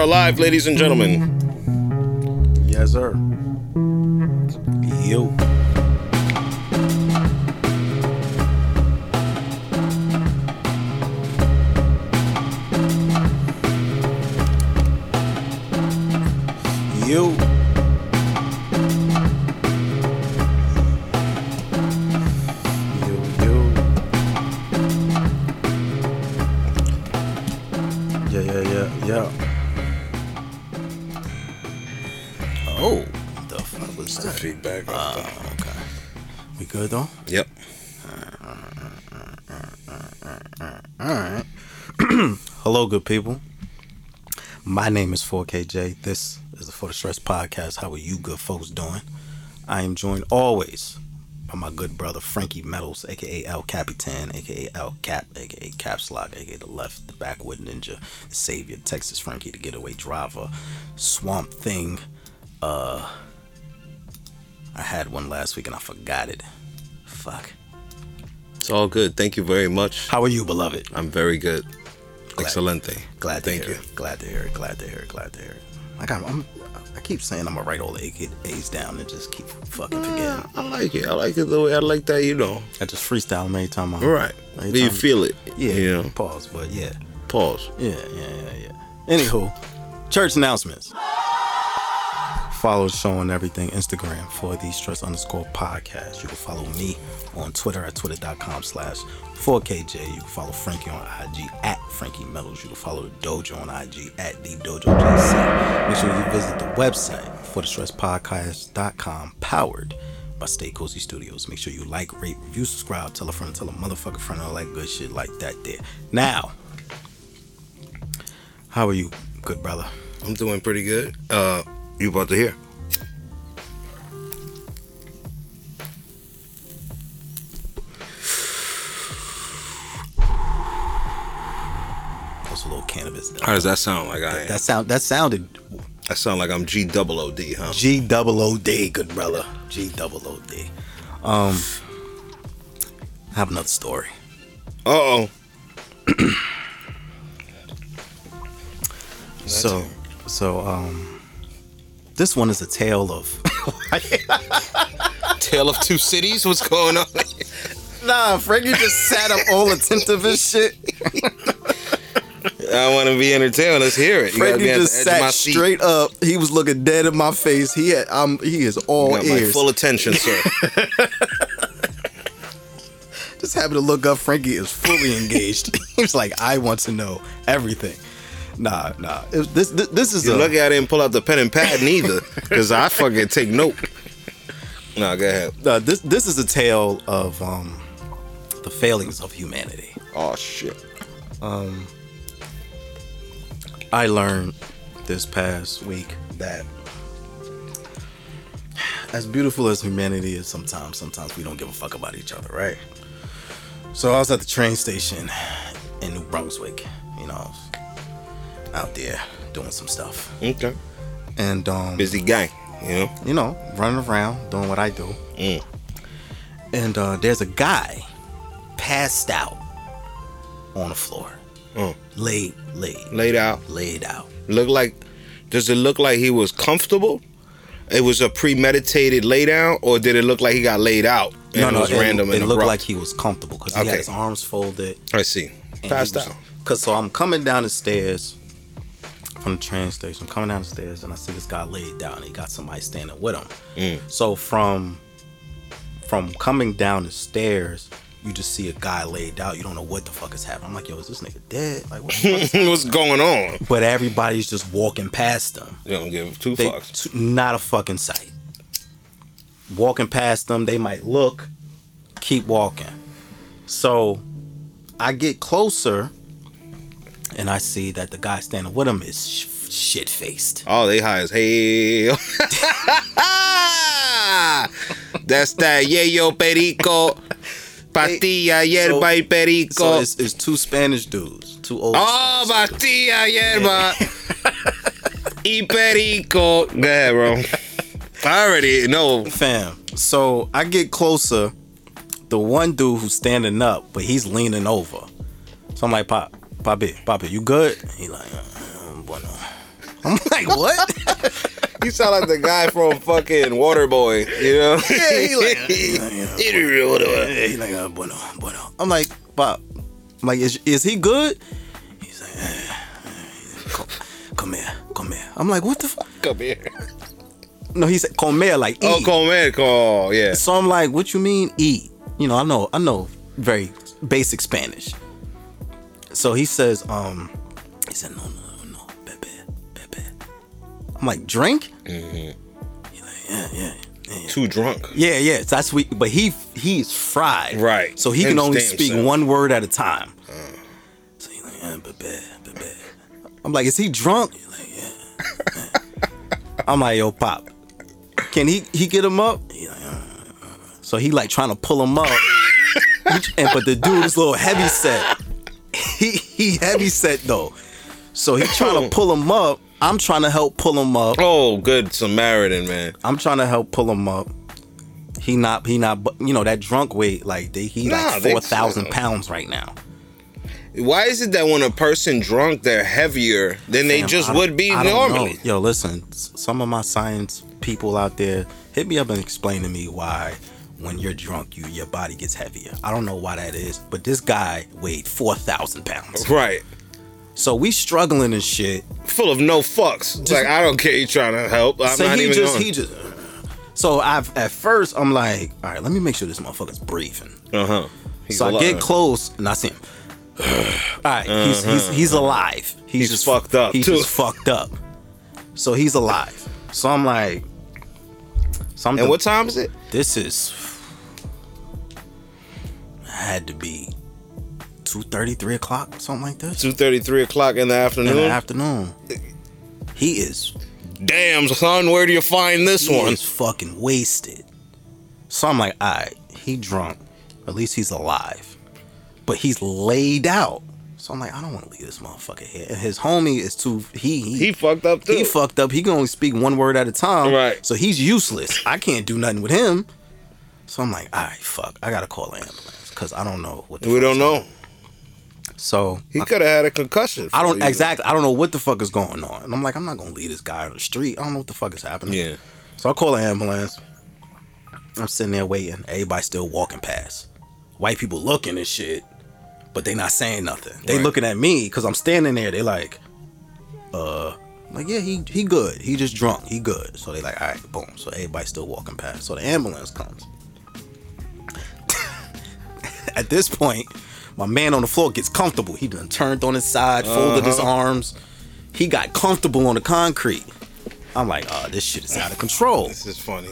are live, ladies and gentlemen. Yes, sir. Yo. We good though? yep. All right. Hello, good people. My name is 4KJ. This is the For the Stress podcast. How are you good folks doing? I am joined always by my good brother Frankie Metals, aka El Capitan, aka El Cap, aka Caps Lock, aka the left, the backwood ninja, the savior, Texas Frankie, the getaway driver, Swamp Thing. Uh, I had one last week and I forgot it. Fuck. It's all good. Thank you very much. How are you, beloved? I'm very good. Excelente. Glad to Thank hear you. it. Glad to hear it. Glad to hear it. Glad to hear it. I got. I'm, I keep saying I'm gonna write all the A's down and just keep fucking forgetting. Yeah, I like it. I like it the way I like that. You know. I just freestyle them every time I. Right. Do you feel it? Yeah. You know. Pause. But yeah. Pause. Yeah. Yeah. Yeah. Yeah. Anywho, church announcements. Follow the show on everything Instagram for the stress underscore podcast. You can follow me on Twitter at twitter.com slash 4KJ. You can follow Frankie on IG at Frankie Metals. You can follow the dojo on IG at the dojo JC. Make sure you visit the website for the stress podcast.com powered by Stay Cozy Studios. Make sure you like, rate, review, subscribe, tell a friend, tell a motherfucker friend, all that good shit like that there. Now, how are you, good brother? I'm doing pretty good. Uh, you about to hear? That's a little cannabis. How does that sound? Like I am? That sound that sounded That sound like I'm G double O D, huh? G double O D, good brother. G double O D. Um, I have another story. Uh oh. So, so um, this one is a tale of. Tale of Two Cities. What's going on? nah, Frankie just sat up all attentive and shit. I want to be entertained. Let's hear it. You gotta Frankie be just sat straight up. He was looking dead in my face. He had, um, he is all You got my ears. full attention, sir. just happened to look up. Frankie is fully engaged. he was like, I want to know everything. Nah, nah. This, this, this is You're a. lucky I didn't pull out the pen and pad neither, because I fucking take note. No, go ahead. uh, this this is a tale of um, the failings of humanity. Oh shit. I learned this past week that as beautiful as humanity is sometimes, sometimes we don't give a fuck about each other, right? So I was at the train station in New Brunswick, you know, out there doing some stuff. Okay. And um Busy guy, You know. you know, running around doing what I do. Mm. And uh, there's a guy passed out on the floor, Mm. laid, laid, Laid out. laid out. Look like. Does it look like he was comfortable? It was a premeditated lay down, or did it look like he got laid out and it was it, random it and looked like he was comfortable because he Okay. had his arms folded. I see. Passed out. Cause so I'm coming down the stairs from the train station. I'm coming down the stairs and I see this guy laid down. He got somebody standing with him. Mm. So from from coming down the stairs, you just see a guy laid out. You don't know what the fuck is happening. I'm like, yo, is this nigga dead? Like, what the fuck? is- What's going on? but everybody's just walking past them. You don't give two They, fucks. t- not a fucking sight. Walking past them, they might look, keep walking. So I get closer and I see that the guy standing with him is sh- shit faced. Oh, they high as hell. That's that yayo perico. Pastilla, yerba y perico. So it's, it's two Spanish dudes, two old. oh, Spanish pastilla, yerba y perico. Go ahead, bro. I already know. fam. So I get closer. The one dude who's standing up, but he's leaning over. So I'm like, Pop, Poppy, Poppy, you good? He like, uh, bueno. I'm like, what? You sound like the guy from fucking Waterboy, you know? yeah, he like, yeah, he like, uh, bueno, bueno. I'm like, Bob, I'm like, is, is he good? He's like, eh, eh, come, come here, come here. I'm like, what the fuck? Come here. No, he said, come here, like, eat. Oh, comer, call, yeah. So I'm like, what you mean eat? You know, I know, I know very basic Spanish. So he says, um, he said, no, no, no, bebe, bebe. I'm like, drink? Mm-hmm. He's like, yeah, yeah, yeah. Too drunk. Yeah, yeah, that's sweet. But he he's fried, Right. So he can only speak one word at a time. So he's like, yeah, bebe, bebe. I'm like, is he drunk? He's like, yeah. yeah. I'm like, yo, pop, can he he get him up? He like, uh, uh. so he like trying to pull him up, and but the dude is a little heavy set. He he heavy set though, so he trying to pull him up. I'm trying to help pull him up. Oh, good Samaritan, man. I'm trying to help pull him up. He not he not you know that drunk weight like they, he Nah, like four thousand pounds right now. Why is it that when a person drunk, they're heavier than they just would be normally? know. Yo, listen, some of my science people out there hit me up and explain to me why when you're drunk you your body gets heavier. I don't know why that is, but this guy weighed four thousand pounds. Right. So we struggling and shit. Full of no fucks. It's like, I don't care you trying to help. I'm so not he even just going. he just. So I've at first I'm like, all right, let me make sure this motherfucker's breathing. Uh-huh. He's so I get close and I see him. All right, he's, he's he's alive. He's, Uh-huh. He's just fucked up, He's too. just fucked up. So he's alive. So I'm like, so And what time is it? This is had to be two thirty, three o'clock, something like this 2.30, 3 o'clock in the afternoon. in the afternoon. He is Damn, son, where do you find this he one? He's fucking wasted. So I'm like, all right, he drunk. At least he's alive. But he's laid out. So I'm like, I don't want to leave this motherfucker here. And his homie is too he he, He fucked up too. he fucked up. He can only speak one word at a time. Right. So he's useless. I can't do nothing with him. So I'm like, all right, fuck. I gotta call an ambulance because I don't know what. The we don't know. So He could have had a concussion. I don't exactly. I don't know what the fuck is going on. And I'm like, I'm not gonna leave this guy on the street. I don't know what the fuck is happening. Yeah. So I call an ambulance. I'm sitting there waiting. Everybody still walking past. White people looking and shit, but they not saying nothing. They Right. looking at me because I'm standing there. They like, uh, I'm like yeah, he he good. He just drunk. He good. So they like, all right, boom. So everybody still walking past. So the ambulance comes. At this point, my man on the floor gets comfortable. He done turned on his side, folded his Uh-huh. arms. He got comfortable on the concrete. I'm like, oh, this shit is out of control This is funny.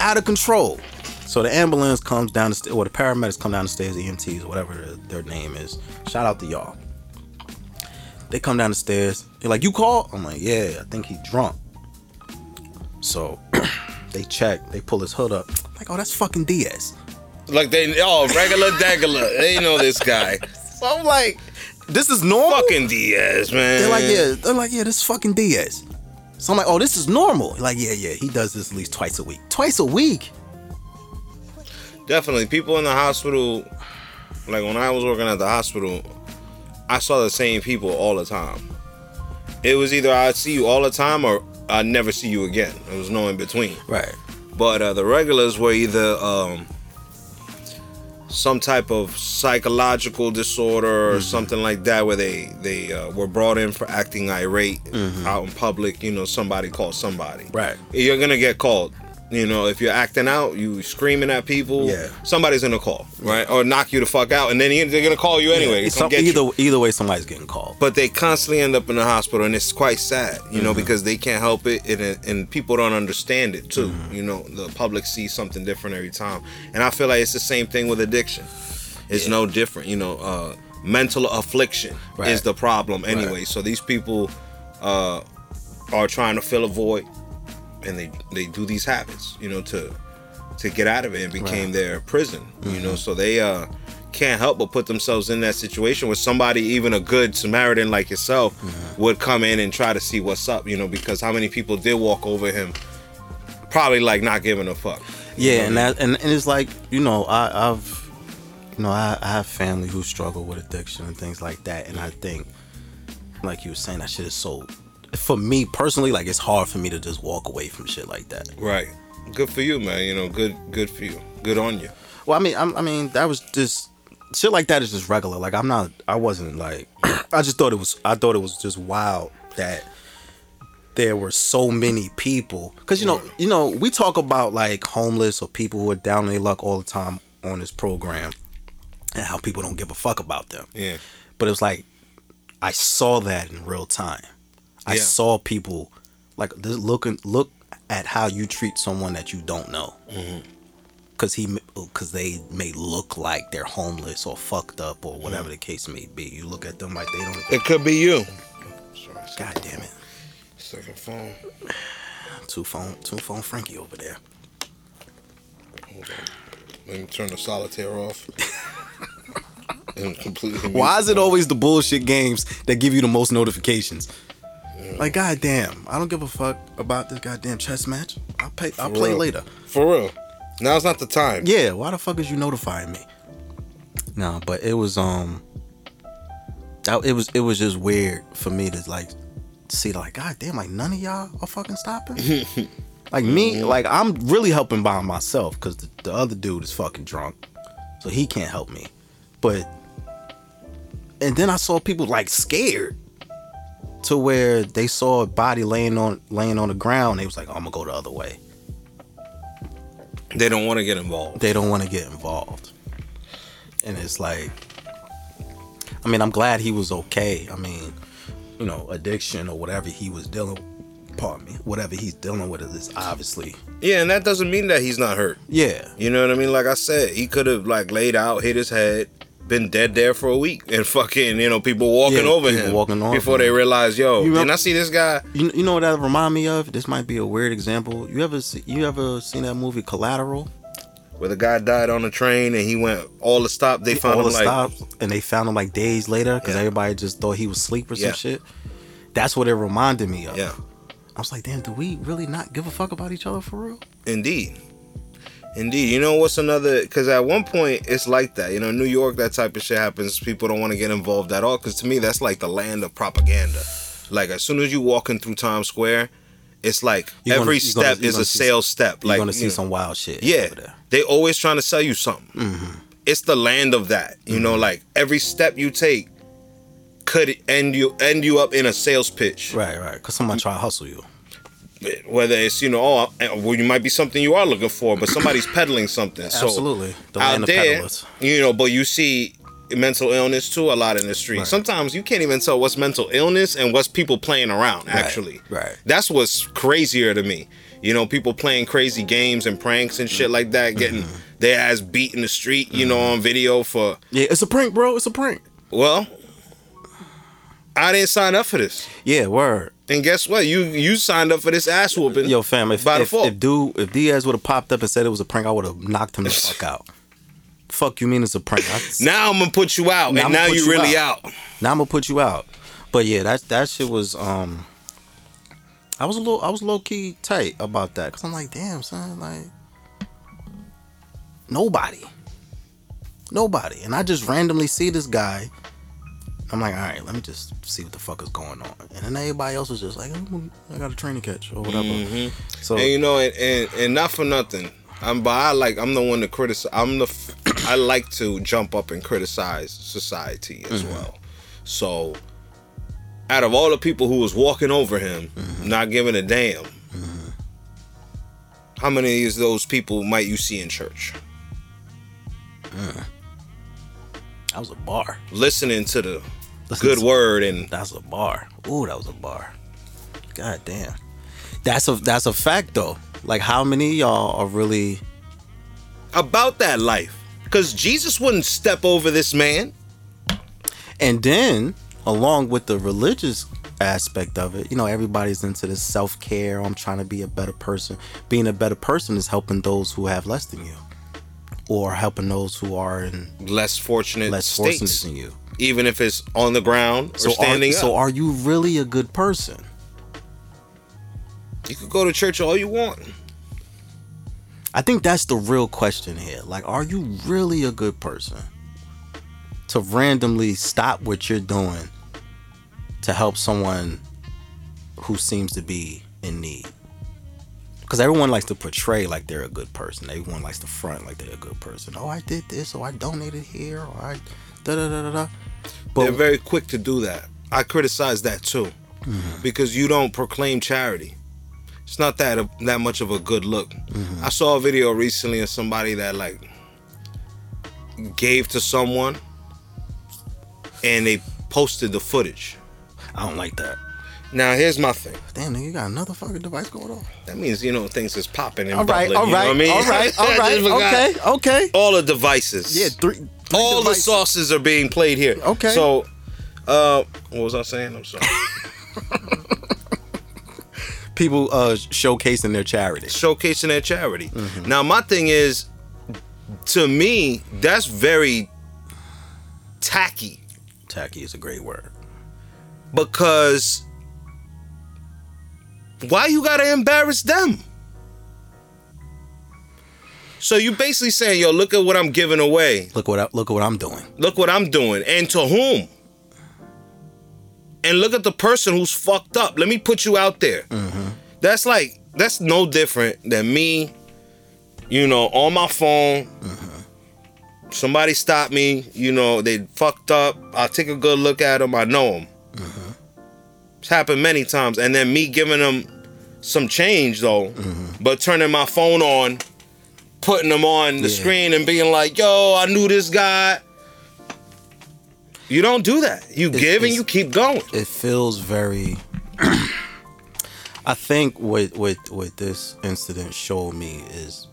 out of control. So the ambulance comes down the stairs, or the paramedics come down the stairs, EMTs, whatever their, their name is. Shout out to y'all. They come down the stairs. They're like, "You call?" I'm like, "Yeah, I think he drunk." So they check. They pull his hood up. I'm like, "Oh, that's fucking Diaz." Like they, oh, regular degular. They know this guy. So I'm like, "This is normal." Fucking Diaz, man. They're like, "Yeah." They're like, "Yeah, this is fucking Diaz." So I'm like, "Oh, this is normal." Like, "Yeah, yeah, he does this at least twice a week. Twice a week." Definitely. People in the hospital, like when I was working at the hospital, I saw the same people all the time. It was either I'd see you all the time or I'd never see you again. There was no in between. Right. But uh, the regulars were either um, some type of psychological disorder or something like that, where they they uh, were brought in for acting irate out in public. You know, somebody called somebody. Right. You're gonna get called. You know, if you're acting out, you screaming at people. Yeah. Somebody's gonna call, right, or knock you the fuck out, and then they're gonna call you anyway. come Some- get you either either way, somebody's getting called. but they constantly end up in the hospital and it's quite sad you Mm-hmm. know because they can't help it and, and people don't understand it too Mm-hmm. you know the public sees something different every time and i feel like it's the same thing with addiction it's no different you know uh, mental affliction Right. is the problem anyway so these people uh, are trying to fill a void and they they do these habits you know to to get out of it and became their prison you Mm-hmm. know so they uh can't help but put themselves in that situation where somebody even a good samaritan like yourself Mm-hmm. would come in and try to see what's up you know because how many people did walk over him probably like not giving a fuck Yeah, and that and, and it's like you know I, I've you know I, I have family who struggle with addiction and things like that, and I think like you were saying that shit is so for me personally, like it's hard for me to just walk away from shit like that. Right. Good for you, man. You know, good good for you. Good on you. Well, I mean, I'm, I mean, that was just shit like that is just regular. Like I'm not, I wasn't like, I just thought it was, I thought it was just wild that there were so many people. Cause you know, you know, we talk about like homeless or people who are down on their luck all the time on this program, and how people don't give a fuck about them. Yeah. But it was like, I saw that in real time. I Yeah. Mm-hmm. saw people like this looking look at how you treat someone that you don't know. because he because they may look like they're homeless or fucked up or whatever the case may be. You look at them like they don't. It could be you. Sorry, God damn it! second phone. Two phone, two phone Frankie over there. Hold on. Let me turn the solitaire off. Why is it always the bullshit games that give you the most notifications? Like goddamn, I don't give a fuck about this goddamn chess match. I'll pay. I'll For play real. later. For real. Now's not the time. Yeah, why the fuck is you notifying me? No, but it was um that it was it was just weird for me to like see like goddamn like none of y'all are fucking stopping. like me, like I'm really helping by myself cuz the, the other dude is fucking drunk. So he can't help me. But and then I saw people like scared to where they saw a body laying on laying on the ground. They was like, I'm gonna go the other way. They don't want to get involved. they don't want to get involved. And it's like, I mean, I'm glad he was okay. I mean, you know, addiction or whatever he was dealing, pardon me, whatever he's dealing with is obviously, Yeah, and that doesn't mean that he's not hurt. yeah, You know what I mean? Like I said, he could have like laid out, hit his head, been dead there for a week, and fucking you know people walking Yeah, over people him walking over before they realize, yo, You didn't I see this guy? You, you know what that remind me of? This might be a weird example. You ever see, you ever seen that movie Collateral? Where the guy died on the train and he went all the stop. They found All him the like stops, and they found him like days later because Yeah. everybody just thought he was asleep or some Yeah. shit. That's what it reminded me of. yeah, I was like, damn, do we really not give a fuck about each other for real? indeed, indeed. You know what's another? Because at one point it's like that. You know, New York, that type of shit happens. People don't want to get involved at all. Because to me, that's like the land of propaganda. Like as soon as you walking through Times Square, it's like You're every gonna- step you're is gonna a sales step. Like You're gonna see you know. some wild shit. Yeah, they always trying to sell you something. Mm-hmm. It's the land of that. You know, like every step you take could end you end you up in a sales pitch. Right, right. Because someone try to hustle you. Whether it's you know, oh, well, you might be something you are looking for, but somebody's peddling something. So Absolutely. The out there, peddlers. you know, but you see mental illness too a lot in the street. Right. Sometimes you can't even tell what's mental illness and what's people playing around. Actually, right. That's what's crazier to me. You know, people playing crazy games and pranks and shit like that, getting Mm-hmm. their ass beat in the street. You know, on video for Yeah, it's a prank, bro. It's a prank. well. I didn't sign up for this. Yeah, word. And guess what? You you signed up for this ass whooping. Yo, fam, if, by if, default. if dude, if Diaz would have popped up and said it was a prank, I would have knocked him the fuck out. Fuck you mean it's a prank? I, now I'm gonna put you out, Now and now you you really out. out. now I'm gonna put you out. But yeah, that that shit was um. I was a little, I was low key tight about that because I'm like, damn, son, like nobody, nobody, and I just randomly see this guy. I'm like, all right, let me just see what the fuck is going on, and then everybody else was just like, "Oh, I got a train to catch or whatever. Mm-hmm. So And you know, and, and and not for nothing. I'm but I like I'm the one to criticize. I'm the f- I like to jump up and criticize society as mm-hmm. well. So, out of all the people who was walking over him, mm-hmm. not giving a damn, how many of those people might you see in church uh. That was a bar. listening to the Listen good to- word and That's a bar. Ooh, that was a bar. God damn. That's a that's a fact though. Like how many of y'all are really about that life? Because Jesus wouldn't step over this man. and then along with the religious aspect of it, you know, everybody's into this self-care, oh, I'm trying to be a better person. Being a better person is helping those who have less than you. Or helping those who are in Less fortunate less states, fortunate than you. even if it's on the ground or So standing are, up. so are you really a good person? You could go to church all you want. I think that's the real question here. Like, are you really a good person to randomly stop what you're doing to help someone who seems to be in need. Because everyone likes to portray like they're a good person. Everyone likes to front like they're a good person. Oh, I did this, or I donated here, or I da da da da da. They're very quick to do that. I criticize that too, mm-hmm. because you don't proclaim charity. It's not that that much of a good look. Mm-hmm. I saw a video recently of somebody that like gave to someone, and they posted the footage. I don't like that. Now here's my thing. Damn, nigga, you got another fucking device going on. That means you know things is popping and All right, bubbling. all you know right, what I mean? all right, all right. Okay, okay. All the devices. Yeah, three. three all the sauces are being played here. Okay. So, uh, what was I saying? I'm sorry. People uh showcasing their charity. Showcasing their charity. Mm-hmm. Now, my thing is, to me, that's very tacky Tacky is a great word. because why you gotta embarrass them? So you basically saying, yo, look at what I'm giving away. Look what I, look at what I'm doing. Look what I'm doing. And to whom? And look at the person who's fucked up. Let me put you out there. Mm-hmm. That's like, that's no different than me, you know, on my phone. Mm-hmm. Somebody stopped me, you know, they fucked up. I'll take a good look at them. I know them. Mm-hmm. It's happened many times. And then me giving them some change, though, mm-hmm. but turning my phone on, putting them on the Yeah. screen and being like, yo, I knew this guy. You don't do that. You It's- give and you keep going. It feels very. I think what what what this incident showed me is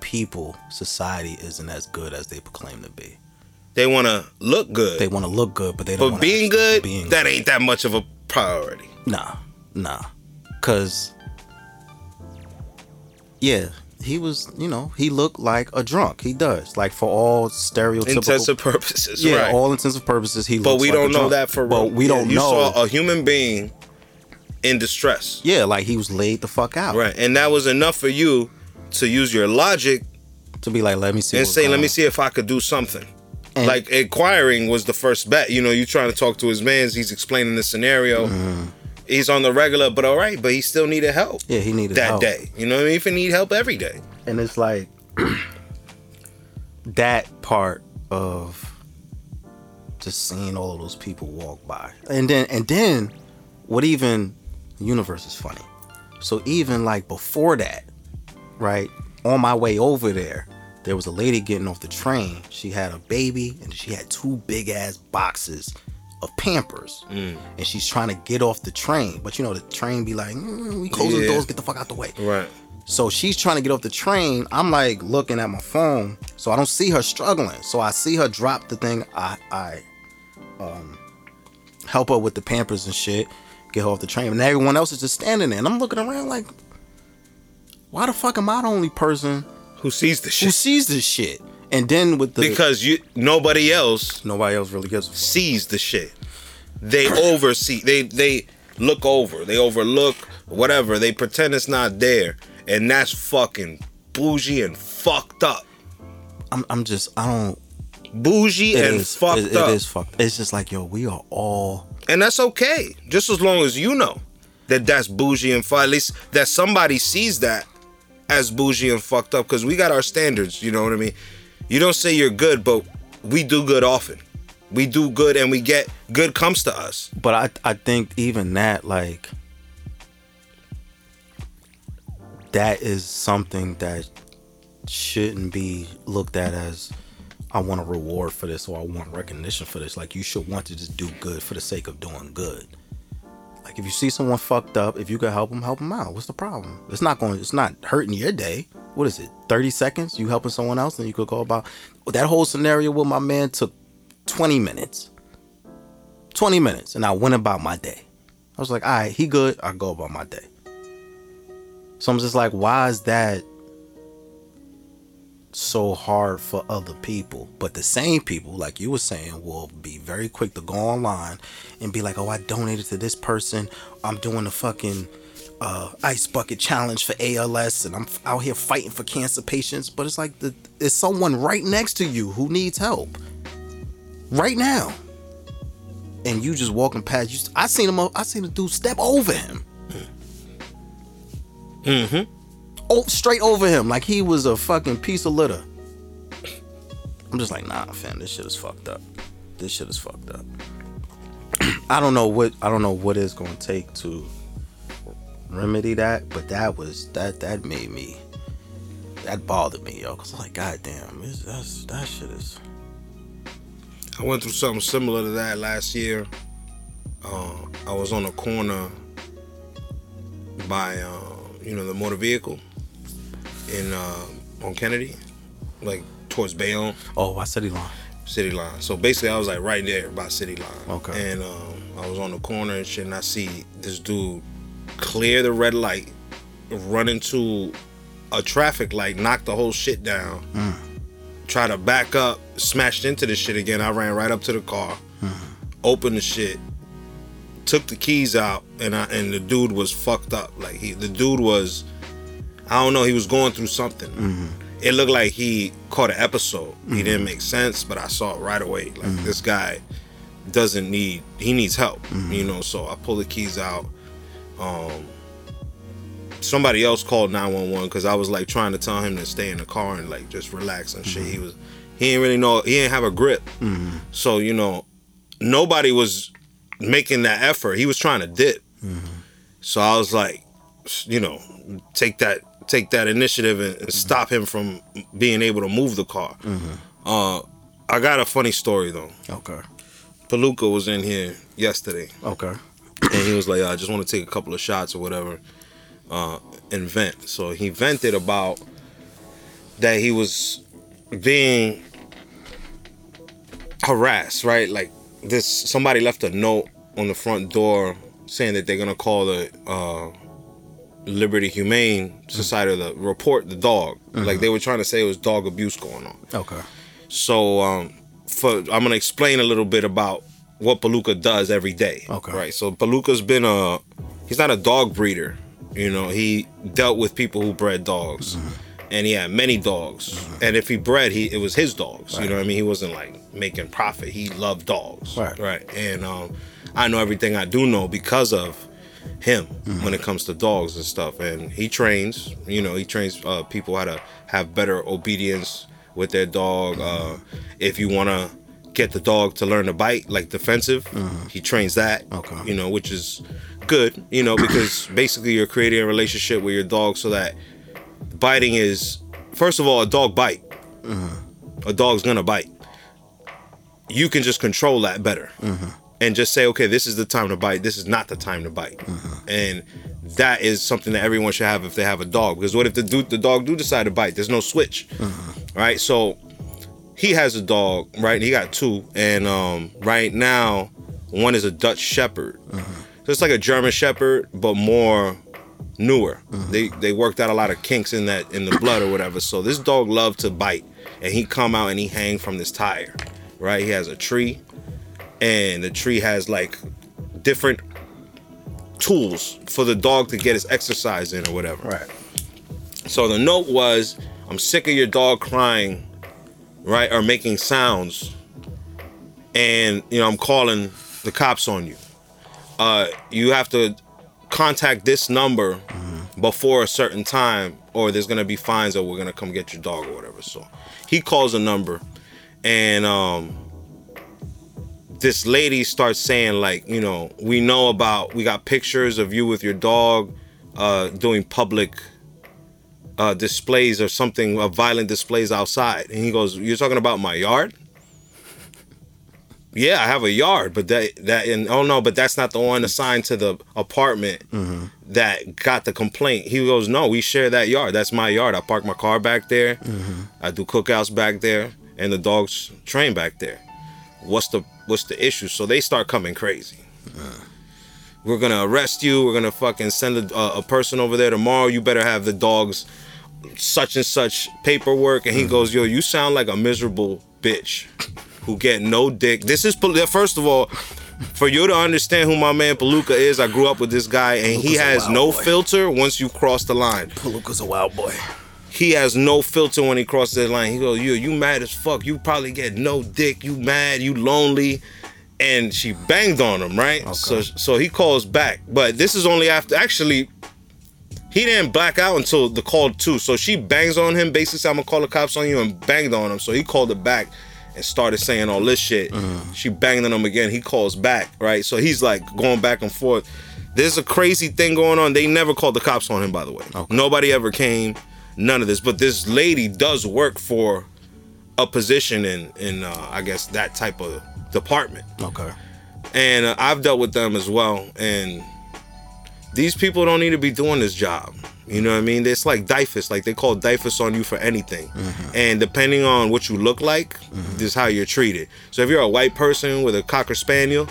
people, society isn't as good as they proclaim to be. They want to look good. They want to look good, but they don't. but being good, being that ain't that much of a priority. Nah, nah. Cause yeah, he was, you know, he looked like a drunk. He does. Like for all stereotypical Intensive purposes, Yeah, right? all intents and purposes he but we like don't know that for real. But we Yeah, don't you know. saw a human being in distress, yeah, like he was laid the fuck out. right? And that was enough for you to use your logic To be like, let me see and say, "Let me see if I could do something." And- like inquiring was the first bet. You know, you trying to talk to his man's. He's explaining the scenario. Mm-hmm. He's on the regular, but all right. But he still needed help Yeah, he needed that help. day. You know what I mean? If he need help every day. and it's like that part of just seeing all of those people walk by and then and then what even universe is funny so even like before that right on my way over there there was a lady getting off the train she had a baby and she had two big ass boxes of pampers and she's trying to get off the train but you know the train be like mm, we close the doors get the fuck out the way Right. so she's trying to get off the train. I'm like looking at my phone, so I don't see her struggling. So I see her drop the thing. I I um help her with the pampers and shit, get her off the train, and everyone else is just standing there. And I'm looking around like, why the fuck am I the only person Who sees the who sees this shit? And then with the Because you nobody else nobody else really gives sees the shit. They oversee. They they look over. They overlook whatever. They pretend it's not there, and that's fucking bougie and fucked up. I'm I'm just I don't. Bougie It and is- fucked it- up. It is fucked. It's just like yo, we are all and that's okay. Just as long as you know that that's bougie and fucked. At least that somebody sees that as bougie and fucked up. Because we got our standards. You know what I mean? You don't say you're good, but we do good often. We do good, and we get good comes to us. but I I think even that like that is something that shouldn't be looked at as I want a reward for this or I want recognition for this. Like you should want to just do good for the sake of doing good. Like if you see someone fucked up, if you can help them, help them out. What's the problem? It's not going. It's not hurting your day. What is it? Thirty seconds? You helping someone else, and you could go about. That whole scenario with my man took twenty minutes. 20 minutes and I went about my day. I was like, all right, he good. I go about my day. So I'm just like, why is that so hard for other people? But the same people, like you were saying, will be very quick to go online and be like, oh, I donated to this person. I'm doing the fucking uh, ice bucket challenge for ALS and I'm out here fighting for cancer patients. But it's like, the, there's someone right next to you who needs help right now and you just walking past. You, I seen him. I seen the dude step over him. Mm-hmm. Oh, straight over him, like he was a fucking piece of litter. I'm just like, nah, fam, this shit is fucked up. This shit is fucked up. I don't know what I don't know what it's gonna take to remedy that, but that was that that made me that bothered me, yo. Cause I was like, God damn, that's that shit is. I went through something similar to that last year. Uh, I was on a corner by, uh, you know, the motor vehicle in uh, on Kennedy, like towards Bayonne. Oh, I City Line. City Line. So basically, I was like right there by City Line. Okay. And um, I was on the corner and shit, and I see this dude clear the red light, run into a traffic light, knock the whole shit down. Mm. Try to back up, smashed into the shit again. I ran right up to the car, mm. opened the shit, took the keys out, and I and the dude was fucked up. Like he, the dude was, I don't know, he was going through something. Mm-hmm. It looked like he caught an episode. He didn't mm-hmm. make sense, but I saw it right away. Like mm-hmm. this guy doesn't need, he needs help, you know. So I pulled the keys out. Um, somebody else called 911 because I was like trying to tell him to stay in the car and like just relax and shit. He mm-hmm. was, he didn't really know, he didn't have a grip. Mm-hmm. So you know, nobody was making that effort. He was trying to dip. Mm-hmm. So I was like, you know, take that take that initiative and, and stop him from being able to move the car. Uh, I got a funny story though. Okay. Palooka was in here yesterday, Okay. And he was like, "I just want to take a couple of shots or whatever, uh, and vent." So he vented about that he was being harassed, right? Like this, somebody left a note on the front door saying that they're gonna call the uh, Liberty Humane Society to report the dog. Like they were trying to say it was dog abuse going on. Okay. So um, for I'm gonna explain a little bit about what Palooka does every day. Okay. Right. So Palooka's been a he's not a dog breeder. You know, he dealt with people who bred dogs. Mm-hmm. And he had many dogs. And if he bred, he it was his dogs. You know what I mean? He wasn't like making profit. He loved dogs. Right. Right. And um, I know everything I do know because of him Mm-hmm. when it comes to dogs and stuff. And he trains, you know, he trains uh, people how to have better obedience with their dog. Uh, if you want to get the dog to learn to bite, like defensive, uh-huh. he trains that. Okay. you know, which is good, you know, because basically you're creating a relationship with your dog so that biting is, first of all, a dog bite. Uh-huh. A dog's gonna bite. You can just control that better uh-huh. and just say, okay, this is the time to bite. This is not the time to bite. And that is something that everyone should have if they have a dog. Because what if the dude, the dog do decide to bite? There's no switch, right? So he has a dog, right? He got two, and um, right now one is a Dutch Shepherd. So it's like a German Shepherd, but more newer. They they worked out a lot of kinks in that in the blood or whatever. So this dog loved to bite, and he come out and he hang from this tire, right? He has a tree, and the tree has like different tools for the dog to get his exercise in or whatever. Right. So the note was, I'm sick of your dog crying, right, are making sounds, and you know I'm calling the cops on you. Uh, you have to contact this number before a certain time, or there's gonna be fines, or we're gonna come get your dog or whatever. So he calls a number, and um, this lady starts saying like, you know, we know about, we got pictures of you with your dog uh, doing public uh, displays or something, uh, violent displays outside. And he goes, "You're talking about my yard?" Yeah, I have a yard, but that that and oh no, but that's not the one assigned to the apartment that got the complaint. He goes, "No, we share that yard. That's my yard. I park my car back there. I do cookouts back there, and the dogs train back there. What's the what's the issue?" So they start coming crazy we're gonna arrest you. We're gonna fucking send a, a person over there tomorrow. You better have the dogs such and such paperwork. And he mm-hmm. goes, yo, you sound like a miserable bitch who get no dick. This is first of all. For you to understand who my man Palooka is, I grew up with this guy, and he Palooka's has no boy. filter once you cross the line. Palooka's a wild boy. He has no filter when he crosses that line. He goes, "Yo, you mad as fuck. You probably get no dick. You mad. You lonely." and she banged on him, right? So so he calls back, but this is only after actually he didn't black out until the call two. So she bangs on him, basically said, I'm gonna call the cops on you and banged on him. So he called it back and started saying all this shit. She banged on him again. He calls back, right? So he's like going back and forth. There's a crazy thing going on. They never called the cops on him, by the way. Nobody ever came. None of this. But this lady does work for a position in in uh, I guess that type of department Okay. and uh, I've dealt with them as well. And these people don't need to be doing this job. You know what I mean? It's like DYFS, like they call DYFS on you for anything. Mm-hmm. And depending on what you look like, mm-hmm. this is how you're treated. So if you're a white person with a cocker spaniel,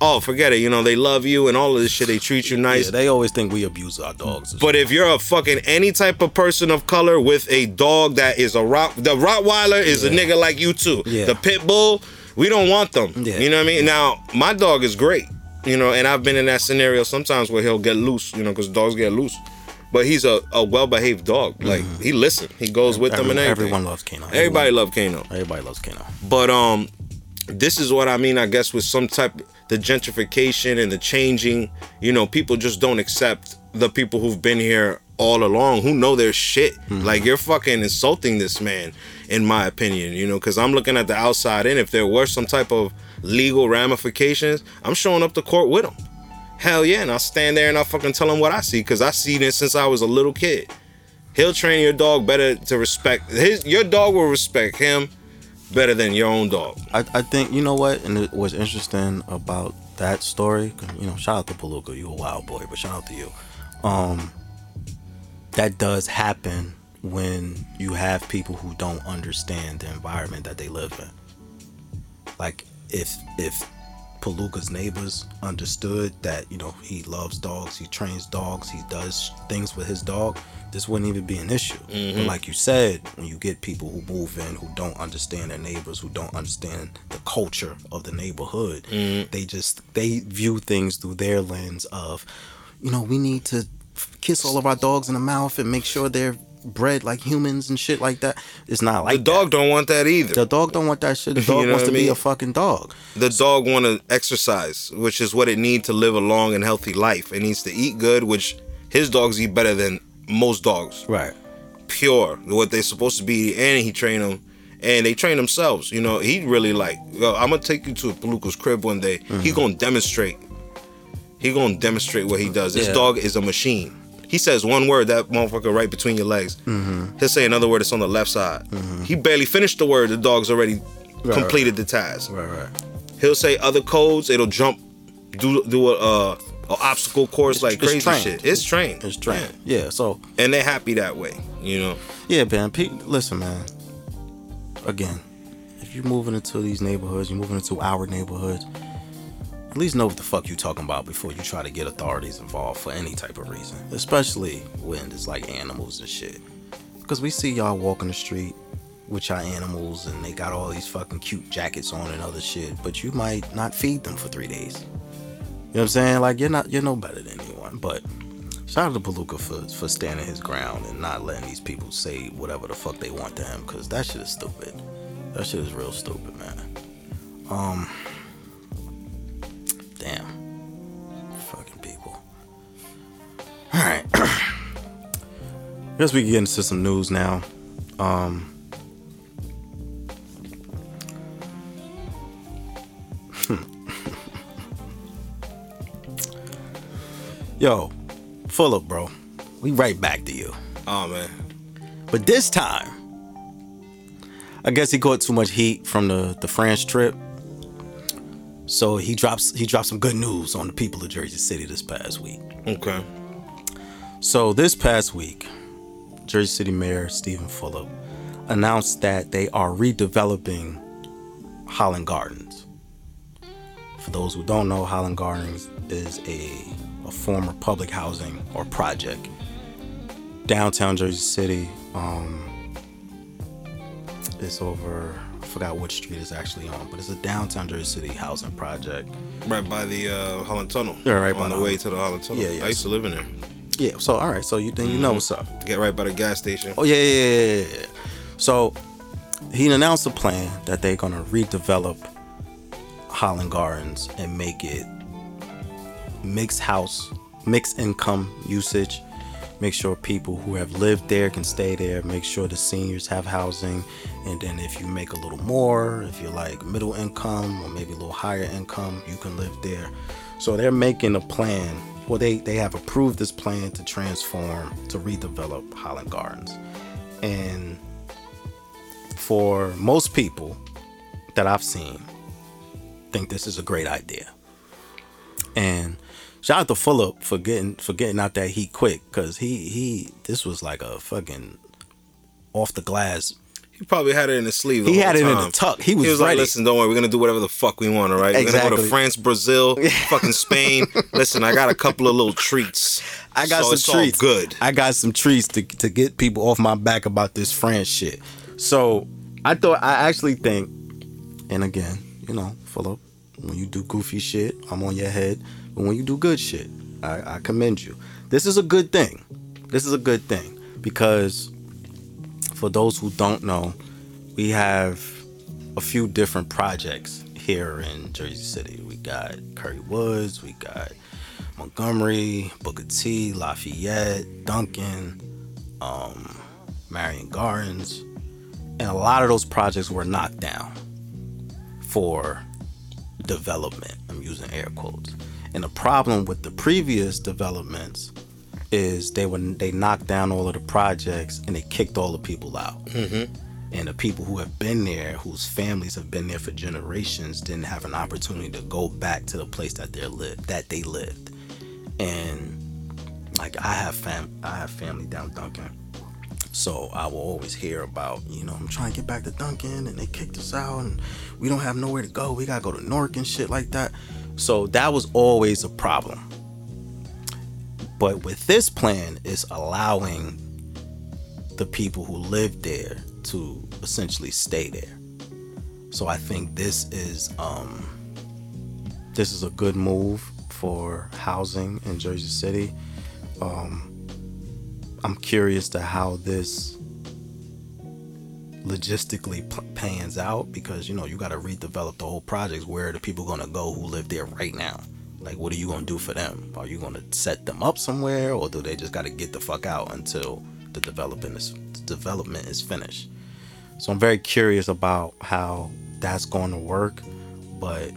oh, forget it. You know they love you and all of this shit. They treat you nice. Yeah, they always think we abuse our dogs. But if you're a fucking any type of person of color with a dog that is a rock, the Rottweiler is a nigga like you too. Yeah. The pit bull, we don't want them. Yeah. You know what I mean? Now my dog is great. You know, and I've been in that scenario sometimes where he'll get loose. You know, because dogs get loose. But he's a, a well behaved dog. Like he listens. he goes with them and Every- everything. everyone loves Kano. Everybody Everyone- love Kano. Everybody loves Kano. But um, this is what I mean. I guess with some type the gentrification and the changing. You know, people just don't accept the people who've been here all along who know their shit. Like you're fucking insulting this man, in my opinion. You know, because I'm looking at the outside in. If there were some type of legal ramifications, I'm showing up to court with him. Hell yeah, and I'll stand there and I'll fucking tell him what I see because I see this since I was a little kid. He'll train your dog better to respect his. Your dog will respect him better than your own dog. I, I think you know what, and it, what's interesting about that story. You know, shout out to Palooka, you a wild boy, but shout out to you. Um, that does happen when you have people who don't understand the environment that they live in. Like if if Palooka's neighbors understood that you know he loves dogs, he trains dogs, he does things with his dog, this wouldn't even be an issue. But mm-hmm. like you said, when you get people who move in who don't understand their neighbors, who don't understand the culture of the neighborhood, mm-hmm. they just they view things through their lens of, you know, we need to kiss all of our dogs in the mouth and make sure they're bred like humans and shit like that. It's not like the dog that. don't want that either. The dog don't want that shit. The You dog know wants to I be a fucking dog. the dog want to exercise, which is what it needs to live a long and healthy life. It needs to eat good, which his dogs eat better than most dogs. Right. Pure, what they're supposed to be, and he train them, and they train themselves. You know, he really like. Yo, I'm gonna take you to a Palooka's crib one day. Mm-hmm. He gonna demonstrate. He gonna demonstrate what he does. This Yeah. dog is a machine. He says one word, that motherfucker right between your legs. Mm-hmm. He'll say another word that's on the left side. He barely finished the word. The dog's already Right, completed the task. Right. Right. He'll say other codes. It'll jump, do do a, uh, a obstacle course like it's crazy trained. shit. It's trained. It's trained. Yeah. So and they're happy that way. You know. yeah, man. Pe- listen, man. Again, if you're moving into these neighborhoods, you're moving into our neighborhoods. At least know what the fuck you talking about before you try to get authorities involved for any type of reason, especially when it's like animals and shit. Because we see y'all walking the street with your animals and they got all these fucking cute jackets on and other shit, but you might not feed them for three days. You know what I'm saying? Like you're not you're no better than anyone. But shout out to Palooka for for standing his ground and not letting these people say whatever the fuck they want to him, cause that shit is stupid. That shit is real stupid, man. Um Damn. Fucking people. Alright. Guess we can get into some news now. Um Yo, Fulop, bro. We right back to you. Oh man. But this time, I guess he caught too much heat from the the France trip. So he drops he dropped some good news on the people of Jersey City this past week. Okay. So this past week, Jersey City Mayor Steven Fulop announced that they are redeveloping Holland Gardens. For those who don't know, Holland Gardens is a, a former public housing or project downtown Jersey City. Um, it's over. I forgot which street it's actually on, but it's a downtown Jersey City housing project. Right by the uh, Holland Tunnel. Yeah, right on the the way to the Holland Tunnel. Yeah, yeah. I used to live in there. Yeah. So all right. So you then you know what's up. Get right by the gas station. Oh yeah, yeah, yeah, yeah, yeah. So he announced a plan that they're gonna redevelop Holland Gardens and make it mixed house, mixed income usage. Make sure people who have lived there can stay there. Make sure the seniors have housing. And then if you make a little more, if you're like middle income or maybe a little higher income, you can live there. So they're making a plan. Well, they, they have approved this plan to transform, to redevelop Holland Gardens. And for most people that I've seen, think this is a great idea. And shout out to Fulop for getting for getting out that heat quick, cause he he this was like a fucking off the glass. He probably had it in his sleeve. He had it in time. the tuck. He was, He was like, "Listen, don't worry. We're gonna do whatever the fuck we want. All right? Exactly. We're gonna go to France, Brazil, fucking Spain. Listen, I got a couple of little treats. I got So some treats. good. I got some treats to to get people off my back about this France shit. So I thought I actually think, and again, you know, Fulop, when you do goofy shit, I'm on your head. But when you do good shit, I, I commend you. This is a good thing. This is a good thing because for those who don't know, we have a few different projects here in Jersey City. We got Curry Woods, we got Montgomery, Booker T, Lafayette, Duncan, um, Marion Gardens, and a lot of those projects were knocked down for development. I'm using air quotes. And the problem with the previous developments is they were they knocked down all of the projects and they kicked all the people out. Mm-hmm. And the people who have been there, whose families have been there for generations, didn't have an opportunity to go back to the place that they lived that they lived. And like I have fam I have family down Duncan. So I will always hear about, you know, I'm trying to get back to Duncan and they kicked us out and we don't have nowhere to go. We gotta go to Newark and shit like that. So that was always a problem. But with this plan, it's allowing the people who live there to essentially stay there. So I think this is um this is a good move for housing in Jersey City. Um I'm curious to how this logistically p- pans out because you know you got to redevelop the whole project. Where are the people to go who live there right now? Like, what are you to do for them? Are you to set them up somewhere, or do they just got to get the fuck out until the development is the development is finished? So I'm very curious about how that's going to work, but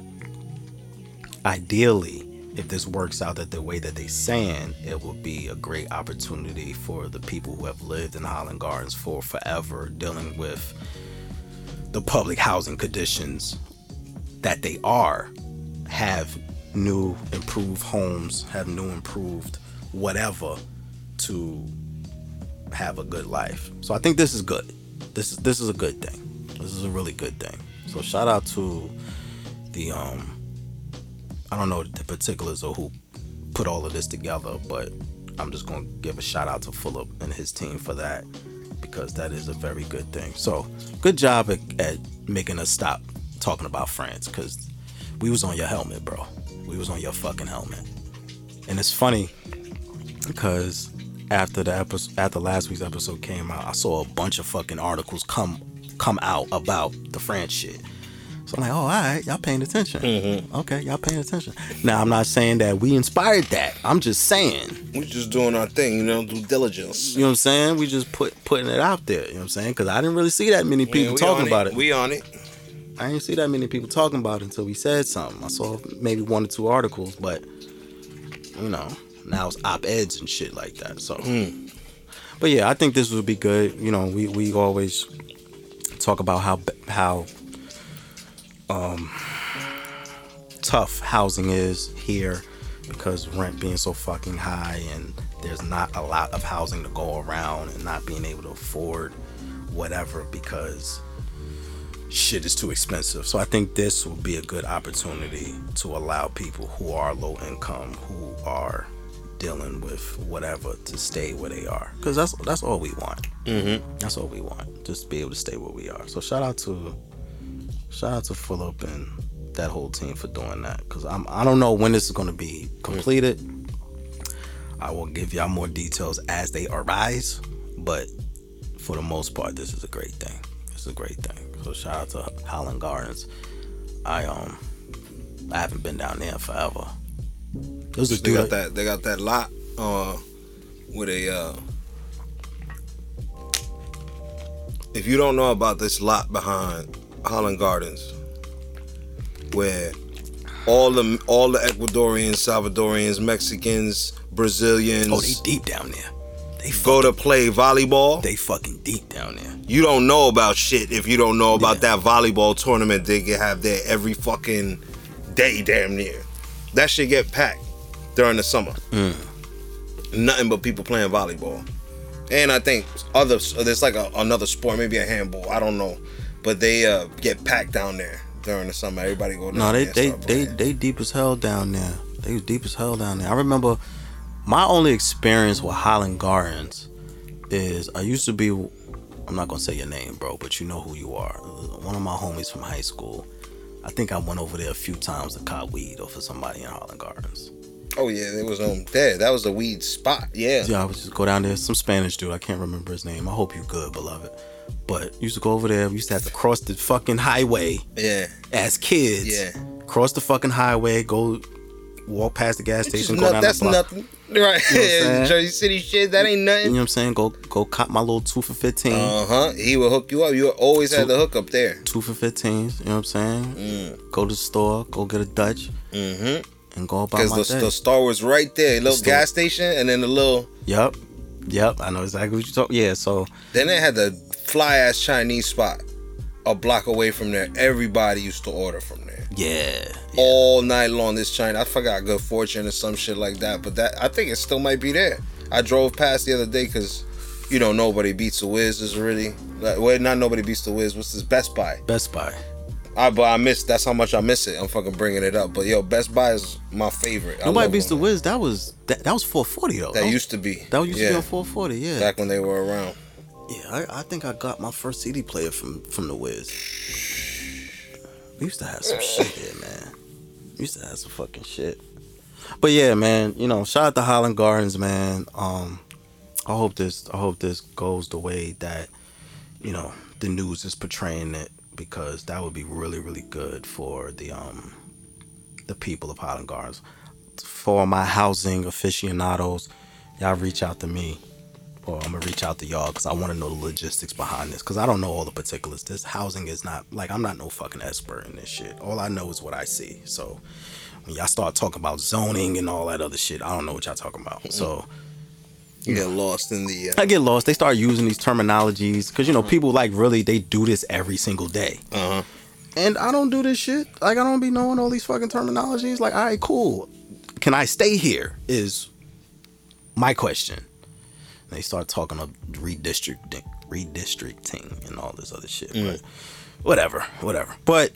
ideally, if this works out that the way that they saying, it will be a great opportunity for the people who have lived in Holland Gardens for forever, dealing with the public housing conditions that they are, have new improved homes, have new improved whatever to have a good life. So I think this is good. This is this is a good thing. This is a really good thing. So shout out to the um I don't know the particulars of who put all of this together, but I'm just gonna give a shout out to Fulop and his team for that because that is a very good thing. So good job at, at making us stop talking about France because we was on your helmet, bro. We was on your fucking helmet. And it's funny because after the episode, after last week's episode came out, I saw a bunch of fucking articles come come out about the France shit. So I'm like, oh, all right, y'all paying attention. Mm-hmm. Okay, y'all paying attention. Now I'm not saying that we inspired that. I'm just saying, We're just doing our thing, you know, due diligence. you know what I'm saying? We just put putting it out there. You know what I'm saying? Because I didn't really see that many people Yeah, talking on about it. We on it. I didn't see that many people talking about it until we said something. I saw maybe one or two articles, but you know, now it's op eds and shit like that. So, hmm. but yeah, I think this would be good. You know, we we always talk about how how um tough housing is here because rent being so fucking high and there's not a lot of housing to go around and not being able to afford whatever because shit is too expensive. So I think this will be a good opportunity to allow people who are low income, who are dealing with whatever, to stay where they are. Because that's that's all we want. Mm-hmm. That's all we want. Just be able to stay where we are. So shout out to shout out to Fulop and that whole team for doing that. Because I'm I don't know when this is going to be completed. I will give y'all more details as they arise, but for the most part, this is a great thing. This is a great thing. So shout out to Holland Gardens. I um I haven't been down there forever. Was They got that. They got that lot uh, with a. Uh, if you don't know about this lot behind Holland Gardens, where all the all the Ecuadorians, Salvadorians, Mexicans, Brazilians Oh, they deep down there. They go to play volleyball. they fucking deep down there. you don't know about shit if you don't know about Yeah. that volleyball tournament they can have there every fucking day damn near. That shit get packed during the summer. Mm. Nothing but people playing volleyball. And I think other there's like a, another sport, maybe a handball, I don't know. But they uh, get packed down there during the summer. Everybody go down No, they there they they they deep as hell down there. They was deep as hell down there. I remember my only experience with Highland Gardens is I used to be. I'm not gonna say your name, bro, but you know who you are. One of my homies from high school. I think I went over there a few times to cop weed off of somebody in Highland Gardens. Oh yeah, it was um there. That was the weed spot. Yeah. Yeah, I would just go down there. Some Spanish dude. I can't remember his name. I hope you good, beloved. But used to go over there. We used to have to cross the fucking highway Yeah. as kids. Yeah. Cross the fucking highway. Go walk past the gas is station. not- Go down that's the block. nothing. Right. You know? Jersey City shit, that ain't nothing. You know what I'm saying? Go go cop my little two for fifteen. Uh huh. He will hook you up. You always had the hook up there. two for fifteen. You know what I'm saying? Mm. Go to the store, go get a Dutch, Mm-hmm. and go about Because my the, day. the store was right there, A little gas station, and then the little. Yep, yep. I know exactly what you talk. Yeah, so Then they had the fly ass Chinese spot, a block away from there. Everybody used to order from there yeah, all night long. This China, I forgot Good Fortune or some shit like that, but that I think it still might be there. I drove past the other day because. You know, nobody beats the Wiz is really like, well, not nobody beats the Wiz. What's this Best Buy? Best Buy. I but I miss. That's how much I miss it. I'm fucking bringing it up. But yo, Best Buy is my favorite. Nobody beats the. Wiz. That was that, that was 440 though. That was- used to be. that used yeah, to be on 440. Yeah, back when they were around. Yeah. I, I think I got my first CD player from from the Wiz. We used to have some shit here, man. We used to have some fucking shit. But yeah, man. You know, shout out to Highland Gardens, man. Um, I hope this I hope this goes the way that you know the news is portraying it because that would be really really good for the um the people of Highland Gardens. For my housing aficionados, y'all reach out to me or I'm gonna reach out to y'all because I want to know the logistics behind this because I don't know all the particulars. This housing is not like I'm not no fucking expert in this shit. All I know is what I see. So when y'all start talking about zoning and all that other shit, I don't know what y'all talking about. So You get lost in the. Uh, I get lost. They start using these terminologies because you know people like really they do this every single day, uh-huh. and I don't do this shit. Like I don't be knowing all these fucking terminologies. Like, all right, cool. Can I stay here? Is my question. They start talking of redistricting, redistricting, and all this other shit. But whatever, whatever. But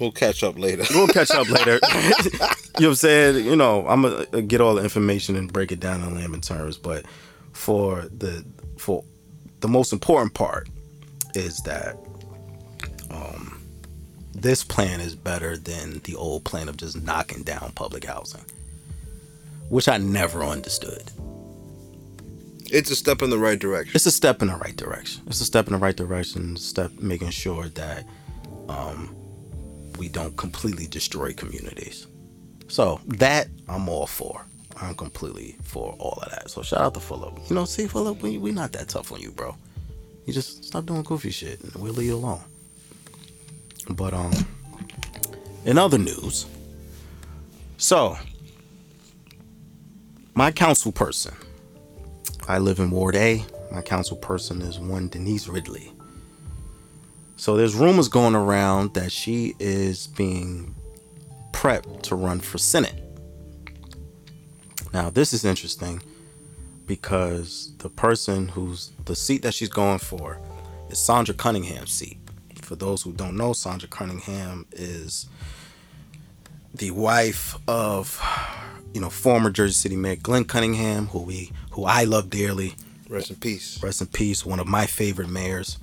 We'll catch up later. we'll catch up later. you know what I'm saying? You know, I'm gonna get all the information and break it down in layman terms. But for the for the most important part is that um, this plan is better than the old plan of just knocking down public housing, which I never understood. It's a step in the right direction. It's a step in the right direction. It's a step in the right direction. Step making sure that um, we don't completely destroy communities. So that I'm all for. I'm completely for all of that. So shout out to Fulop. You know, see Fulop, we we not that tough on you, bro. You just stop doing goofy shit, and we'll leave you alone. But um, in other news, so my council person. I live in Ward A. My council person is one Denise Ridley. So there's rumors going around that she is being prepped to run for Senate. Now, this is interesting because the person who's the seat that she's going for is Sandra Cunningham's seat. For those who don't know, Sandra Cunningham is the wife of you know former Jersey City Mayor Glenn Cunningham, who we who I love dearly. Rest in peace. Rest in peace, one of my favorite mayors.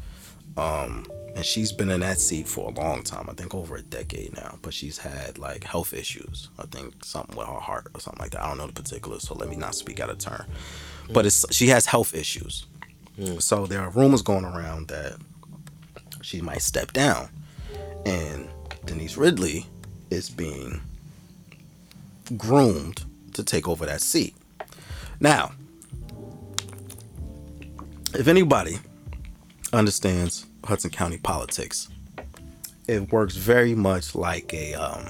Um, and she's been in that seat for a long time. I think over a decade now. But she's had like health issues. I think something with her heart or something like that. I don't know the particulars, so let me not speak out of turn. But it's she has health issues. So there are rumors going around that she might step down, and Denise Ridley is being groomed to take over that seat. Now, if anybody understands Hudson County politics, it works very much like a um,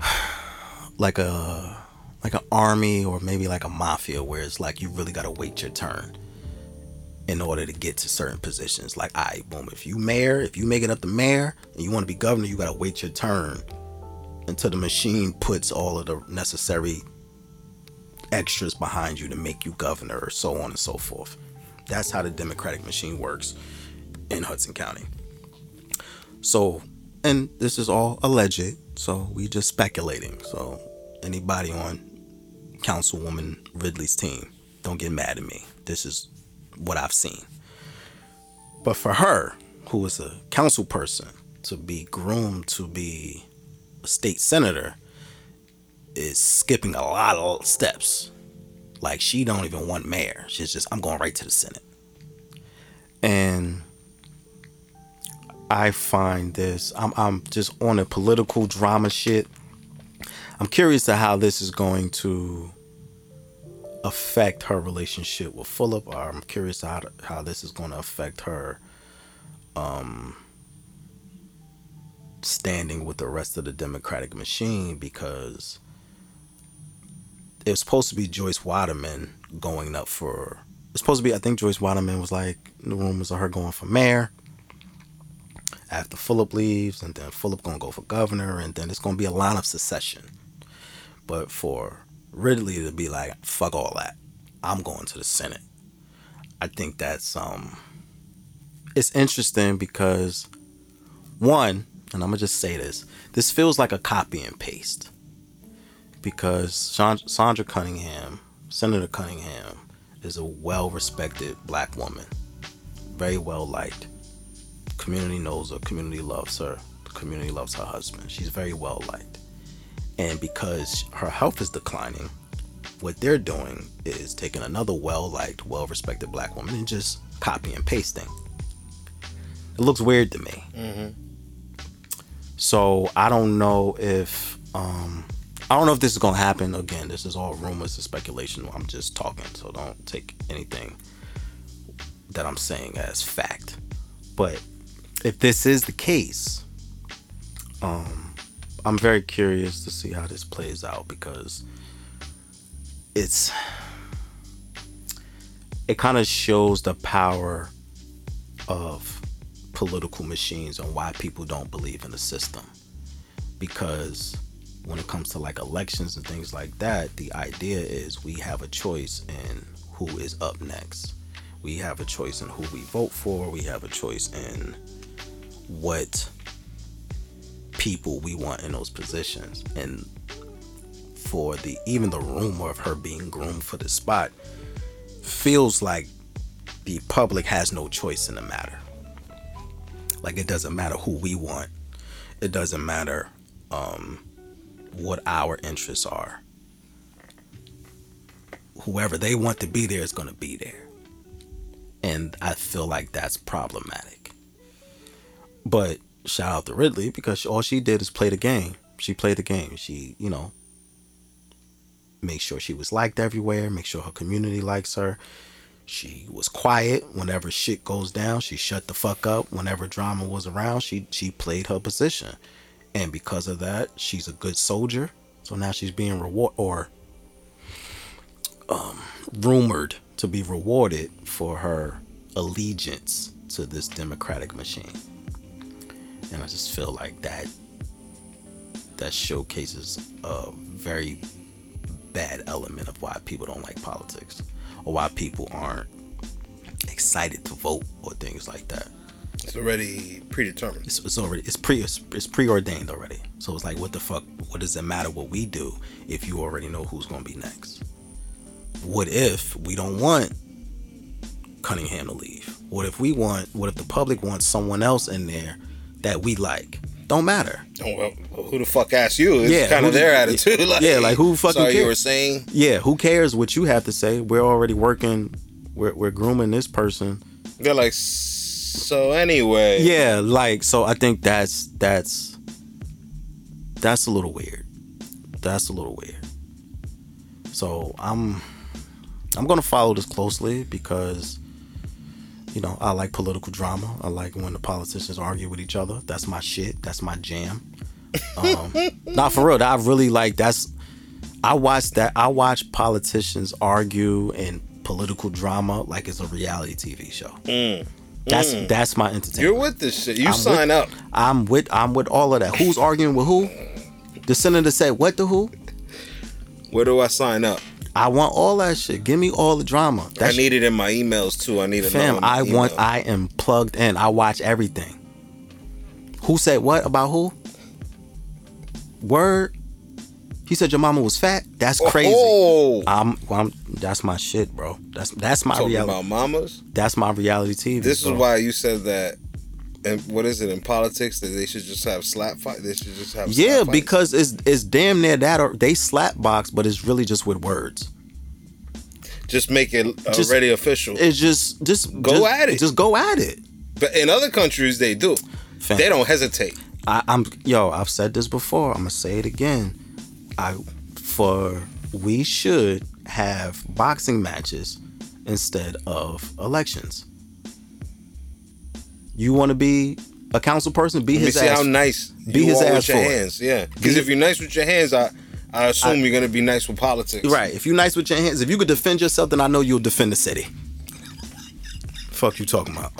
like a like an army or maybe like a mafia where it's like you really got to wait your turn in order to get to certain positions like I right, boom if you mayor if you make it up the mayor and you want to be governor you got to wait your turn until the machine puts all of the necessary extras behind you to make you governor or so on and so forth that's how the democratic machine works in Hudson County so and this is all alleged so we just speculating so anybody on Councilwoman Ridley's team. Don't get mad at me. This is what I've seen. But for her, who is a council person, to be groomed to be state senator is skipping a lot of steps. Like she don't even want mayor. She's just I'm going right to the Senate. And I find this I'm I'm just on a political drama shit I'm curious to how this is going to affect her relationship with. Or I'm curious how how this is going to affect her um, standing with the rest of the Democratic machine because it was supposed to be Joyce Waterman going up for. It's supposed to be. I think Joyce Waterman was like the rumors of her going for mayor after Fulop leaves, and then Fulop gonna go for governor, and then it's gonna be a line of succession. But for Ridley to be like, fuck all that. I'm going to the Senate. I think that's um it's interesting because one, and I'm gonna just say this, this feels like a copy and paste. Because Sandra Cunningham, Senator Cunningham, is a well respected black woman. Very well liked. Community knows her, community loves her, the community loves her husband. She's very well liked. And because her health is declining, what they're doing is taking another well liked, well respected black woman and just copy and pasting. It looks weird to me. Mm-hmm. So I don't know if um, I don't know if this is gonna happen again. This is all rumors and speculation. I'm just talking, so don't take anything that I'm saying as fact. But if this is the case, um, I'm very curious to see how this plays out because it's it kind of shows the power of political machines and why people don't believe in the system because when it comes to like elections and things like that the idea is we have a choice in who is up next we have a choice in who we vote for we have a choice in what people we want in those positions. And for the even the rumor of her being groomed for the spot feels like the public has no choice in the matter. Like it doesn't matter who we want. It doesn't matter um, what our interests are. Whoever they want to be there is going to be there. And I feel like that's problematic. But shout out to Ridley because all she did is play the game. She played the game. She, you know, make sure she was liked everywhere, make sure her community likes her. She was quiet whenever shit goes down. She shut the fuck up whenever drama was around. She she played her position. And because of that, she's a good soldier. So now she's being reward or um, rumored to be rewarded for her allegiance to this democratic machine and I just feel like that that showcases a very bad element of why people don't like politics or why people aren't excited to vote or things like that. It's already predetermined. It's, it's already it's pre it's, it's, preordained already. So it's like, what the fuck? What does it matter what we do if you already know who's gonna be next? What if we don't want Cunningham to leave? What if we want? What if the public wants someone else in there that we like. Don't matter. Well, who the fuck asked you? It's yeah, kind of their attitude. Like, yeah, like who fucking sorry cares? you were saying? Yeah, who cares what you have to say? We're already working. We're we're grooming this person. They're like, so anyway. Yeah, like so. I think that's that's that's a little weird. that's a little weird. So I'm I'm gonna follow this closely because you know I like political drama. I like when the politicians argue with each other. That's my shit. That's my jam. Um, not for real. I really like that's. I watch that. I watch politicians argue and political drama like it's a reality TV show. That's that's my entertainment. You're with this shit. You I'm sign with- up. I'm with I'm with all of that. Who's arguing with who? The senator said what to who? Where do I sign up? I want all that shit. Give me all the drama. I That's need it in my emails too. I need it. fam. I want. I am plugged in. I watch everything. Who said what about who? Word. He said your mama was fat. That's oh, crazy. Oh, I'm, I'm. That's my shit, bro. That's that's my talking reality. about mamas. That's my reality TV. This bro. is why you said that. And what is it in politics that they should just have slap fight? They should just have slap Yeah, because it's it's damn near that or they slap box, but it's really just with words. just make it uh, Just- already official. It's just just Go just- at it. Just go at it. but in other countries, they do. Fam. They don't hesitate. I, I'm yo. I've said this before. I'm gonna say it again. I for we should have boxing matches instead of elections. You want to be a council person? Be Let me see ass. how nice be you his are ass with your for it. hands. Yeah, because if you're nice with your hands, I I assume you're gonna be nice with politics. Right. If you're nice with your hands, if you could defend yourself, then I know you'll defend the city. Fuck you talking about.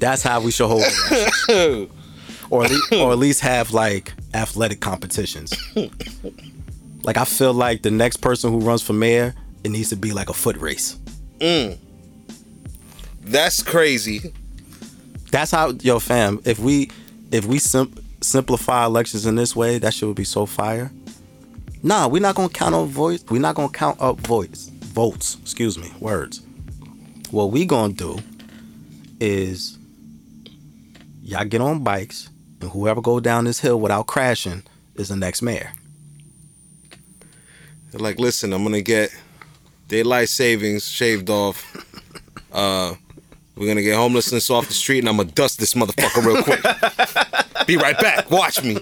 That's how we should hold elections. or at least, or at least have like athletic competitions. like I feel like the next person who runs for mayor, it needs to be like a foot race. Mm. That's crazy. That's how yo fam. If we if we sim- simplify elections in this way, that shit would be so fire. Nah, we're not gonna count up votes. We're not gonna count up votes. Votes. Excuse me. Words. What we gonna do is y'all get on bikes and whoever go down this hill without crashing is the next mayor. They're like, listen, I'm gonna get daylight savings shaved off. Uh, we're gonna get homelessness off the street, and I'm gonna dust this motherfucker real quick. Be right back. Watch me.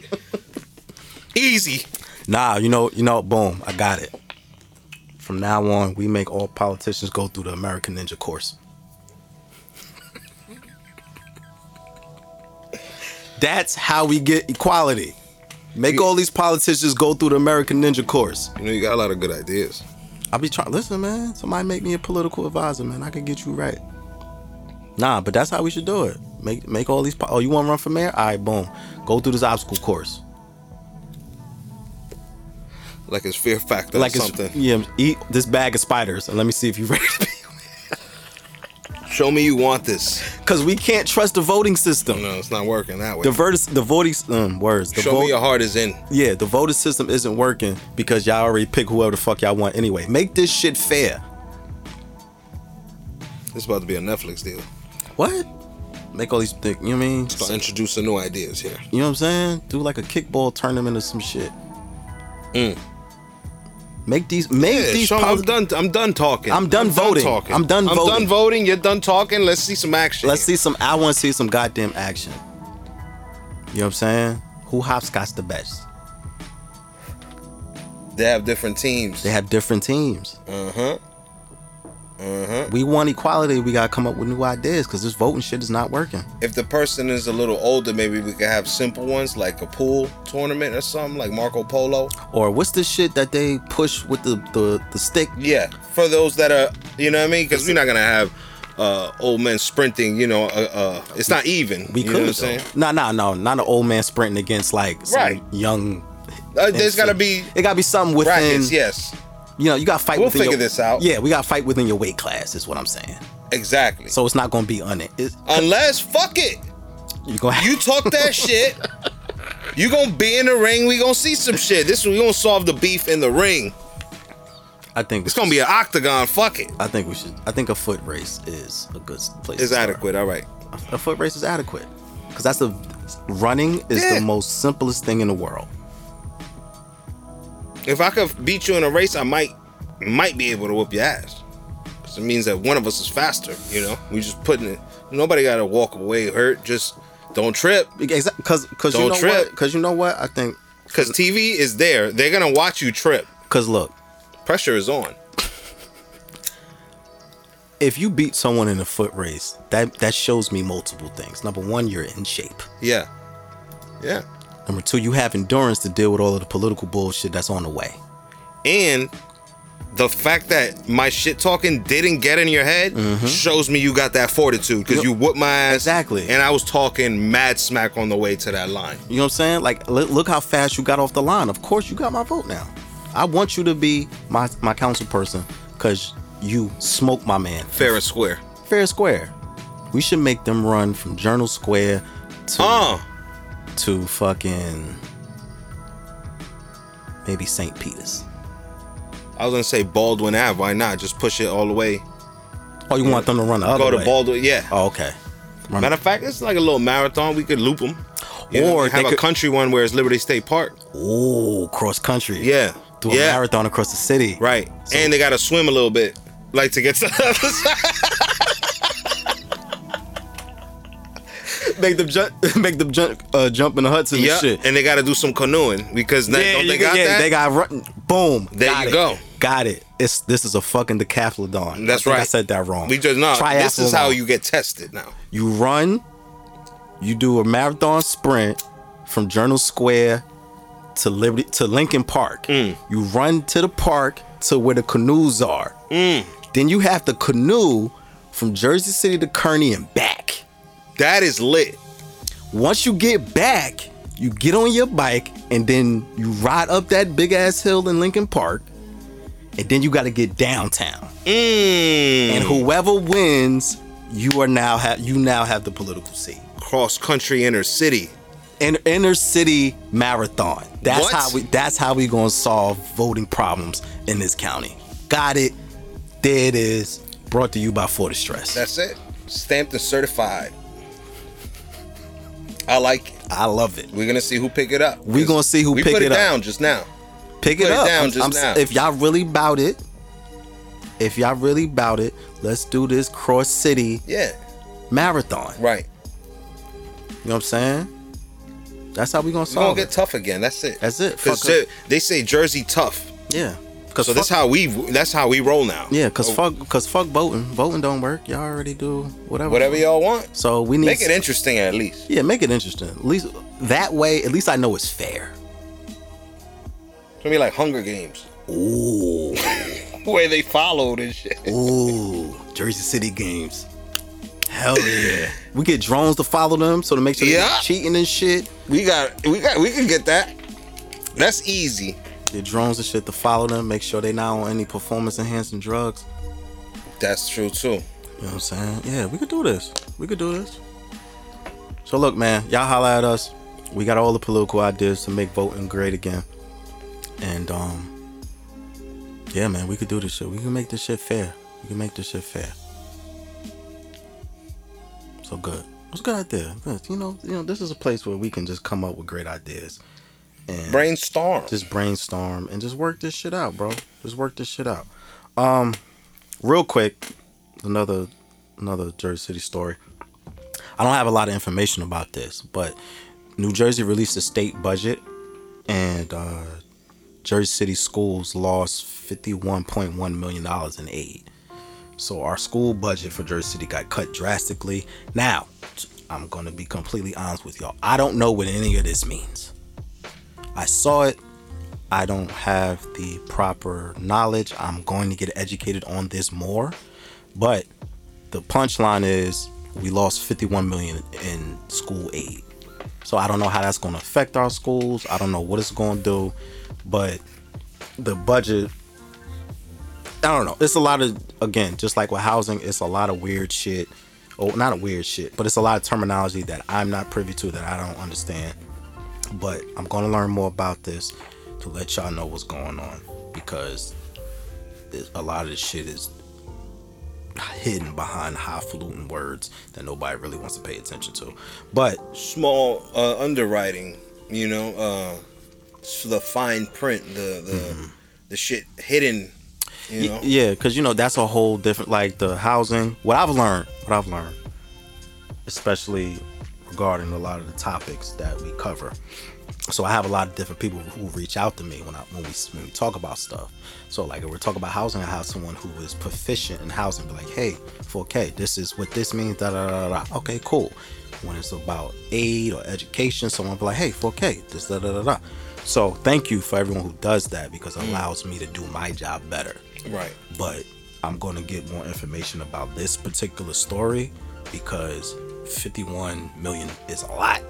Easy. Nah, you know, you know, boom, I got it. From now on, we make all politicians go through the American Ninja course. That's how we get equality. Make all these politicians go through the American Ninja course. You know, you got a lot of good ideas. I'll be trying. Listen, man. Somebody make me a political advisor, man. I can get you right. Nah, but that's how we should do it. Make make all these. po- Oh, you want to run for mayor? All right, boom. Go through this obstacle course. Like it's Fear Factor like or it's something. yeah. Eat this bag of spiders and let me see if you're ready. to be Show me you want this. Because we can't trust the voting system. No, it's not working that way. The vertis, the voting um, words. The Show vote, me your heart is in. yeah, the voting system isn't working because y'all already pick whoever the fuck y'all want anyway. Make this shit fair. It's about to be a Netflix deal. What? Make all these things. You know what I mean? Start introducing new ideas here. You know what I'm saying? Do like a kickball tournament or some shit. Mm. Make these. Make. Yeah, these. poli- I'm done. I'm done talking. I'm done voting. I'm done I'm voting. done voting. You're done talking. Let's see some action. Let's see some. I want to see some goddamn action. You know what I'm saying? Who hopscotch the best? They have different teams. They have different teams. Uh huh. Huh. We want equality. We gotta come up with new ideas because this voting shit is not working. If the person is a little older, maybe we could have simple ones like a pool tournament or something, like Marco Polo. Or what's the shit that they push with the the, the stick? Yeah, for those that are, you know what I mean? Because we're not gonna have uh, old men sprinting. You know, uh, uh, it's not even. We you could. know what I'm saying? No, no, no, not an old man sprinting against like some Right. young. Uh, there's infant. gotta be It gotta be something within. brackets. Yes, You know, you gotta fight. We'll figure your, this out. Yeah, we gotta fight within your weight class. Is what I'm saying. exactly. So it's not gonna be on it. It's, Unless fuck it, you gonna you talk that shit. You gonna be in the ring. We gonna see some shit. This we gonna solve the beef in the ring. I think It's gonna be an octagon. Fuck it. I think we should. I think a foot race is a good place. It's to adequate. All right. A foot race is adequate because that's the running is Yeah. the most simplest thing in the world. If I could beat you in a race, I might might be able to whoop your ass. Cause it means that one of us is faster. You know, we just putting it. Nobody got to walk away hurt. Just don't trip. Because because you Don't know trip. what? Because you know what? I think Because TV is there. They're gonna watch you trip. Cause look, Pressure is on. if you beat someone in a foot race, that that shows me multiple things. Number one, you're in shape. Yeah. Yeah. Number two, you have endurance to deal with all of the political bullshit that's on the way. And the fact that my shit talking didn't get in your head shows me you got that fortitude because Yep. you whooped my ass. Exactly. And I was talking mad smack on the way to that line. You know what I'm saying? Like, look, how fast you got off the line. Of course, you got my vote now. I want you to be my my council person because you smoke my man Fair and square. fair and square. We should make them run from Journal Square to Uh, to fucking maybe St. Peter's. I was gonna say Baldwin Ave. Why not? Just push it all the way. Oh, you want them to run the other Go to way? Baldwin. Yeah. Oh, okay. Run- Matter of fact, it's like a little marathon. We could loop them. Or or they have a could- country one where it's Liberty State Park. Oh, cross country. Yeah. Do a yeah. marathon across the city. Right. So- and they gotta swim a little bit. Like to get to the other side. Make them jump. Make them jump. Uh, jump in the Hudson Yeah. and shit. And they gotta do some canoeing because now, don't they got yeah, that? They got run. Boom. There got you it. go. Got it. It's this is a fucking decathlon. That's I think I said that wrong. we just know this is how you get tested now. You run. You do a marathon sprint from Journal Square to Liberty to Lincoln Park. Mm. You run to the park to where the canoes are. Mm. Then you have to canoe from Jersey City to Kearny and back. That is lit. Once you get back, you get on your bike and then you ride up that big ass hill in Lincoln Park. And then you got to get downtown. Mm. And whoever wins, you are now have you now have the political seat. Cross country inner city. In, inner city marathon. That's What? how we that's how we gonna solve voting problems in this county. Got it. There it is. Brought to you by Fortis Stress. That's it. Stamped and certified. I like it. I love it. We're gonna see who pick it up. We're gonna see who we pick put it it, up. Pick it down just now. Pick Put it it up. down I'm- just I'm- now. If y'all really bout it, if y'all really bout it, let's do this cross city Yeah. marathon. Right. You know what I'm saying? That's how we gonna It's gonna solve get it. tough again. That's it. That's it. Because it. they say Jersey tough. Yeah. Cause So fuck, that's how we that's how we roll now. Yeah, cause Oh, fuck, cause fuck voting. Voting don't work. Y'all already do whatever. whatever y'all want. So we need Make it interesting at least. Yeah, make it interesting. At least that way, at least I know it's fair. It's gonna be like Hunger Games. Ooh, Where they followed and shit. ooh, Jersey City games. Hell yeah. we get drones to follow them, so to make sure they're not cheating and shit. We got we got we can get that. That's easy. Get drones and shit to follow them, make sure they not on any performance enhancing drugs. That's true too. You know what I'm saying? Yeah, we could do this. We could do this. So look, man, y'all holla at us. We got all the political ideas to make voting great again. And um yeah, man, we could do this shit. We can make this shit fair. We can make this shit fair. So good. What's good out there? You know, you know, this is a place where we can just come up with great ideas. And Brainstorm. just brainstorm and just work this shit out, bro. Just work this shit out. Um, real quick, another another Jersey City story. I don't have a lot of information about this, but New Jersey released a state budget, and uh, Jersey City schools lost fifty-one point one million dollars in aid. So our school budget for Jersey City got cut drastically. Now, I'm gonna be completely honest with y'all. I don't know what any of this means. I saw it. I don't have the proper knowledge. I'm going to get educated on this more. But the punchline is we lost 51 million in school aid. So I don't know how that's going to affect our schools. I don't know what it's going to do, but the budget I don't know. It's a lot of again, just like with housing, it's a lot of weird shit. Oh, not a weird shit, but it's a lot of terminology that I'm not privy to that I don't understand but I'm gonna learn more about this to let y'all know what's going on because a lot of this shit is hidden behind highfalutin words that nobody really wants to pay attention to. But Small uh, underwriting, you know, uh so the fine print, the the the shit hidden, you know. yeah, because you know that's a whole different like the housing. What I've learned, what I've learned, especially regarding a lot of the topics that we cover, so I have a lot of different people who reach out to me when I when we when we talk about stuff. So like if we're talking about housing, I have someone who is proficient in housing, be like, hey, 4K, this is what this means. Da da da da. Okay, cool. When it's about aid or education, someone be like, hey, 4K, this da da da da. So thank you for everyone who does that because it mm. allows me to do my job better. Right. But I'm going to get more information about this particular story because 51 million is a lot,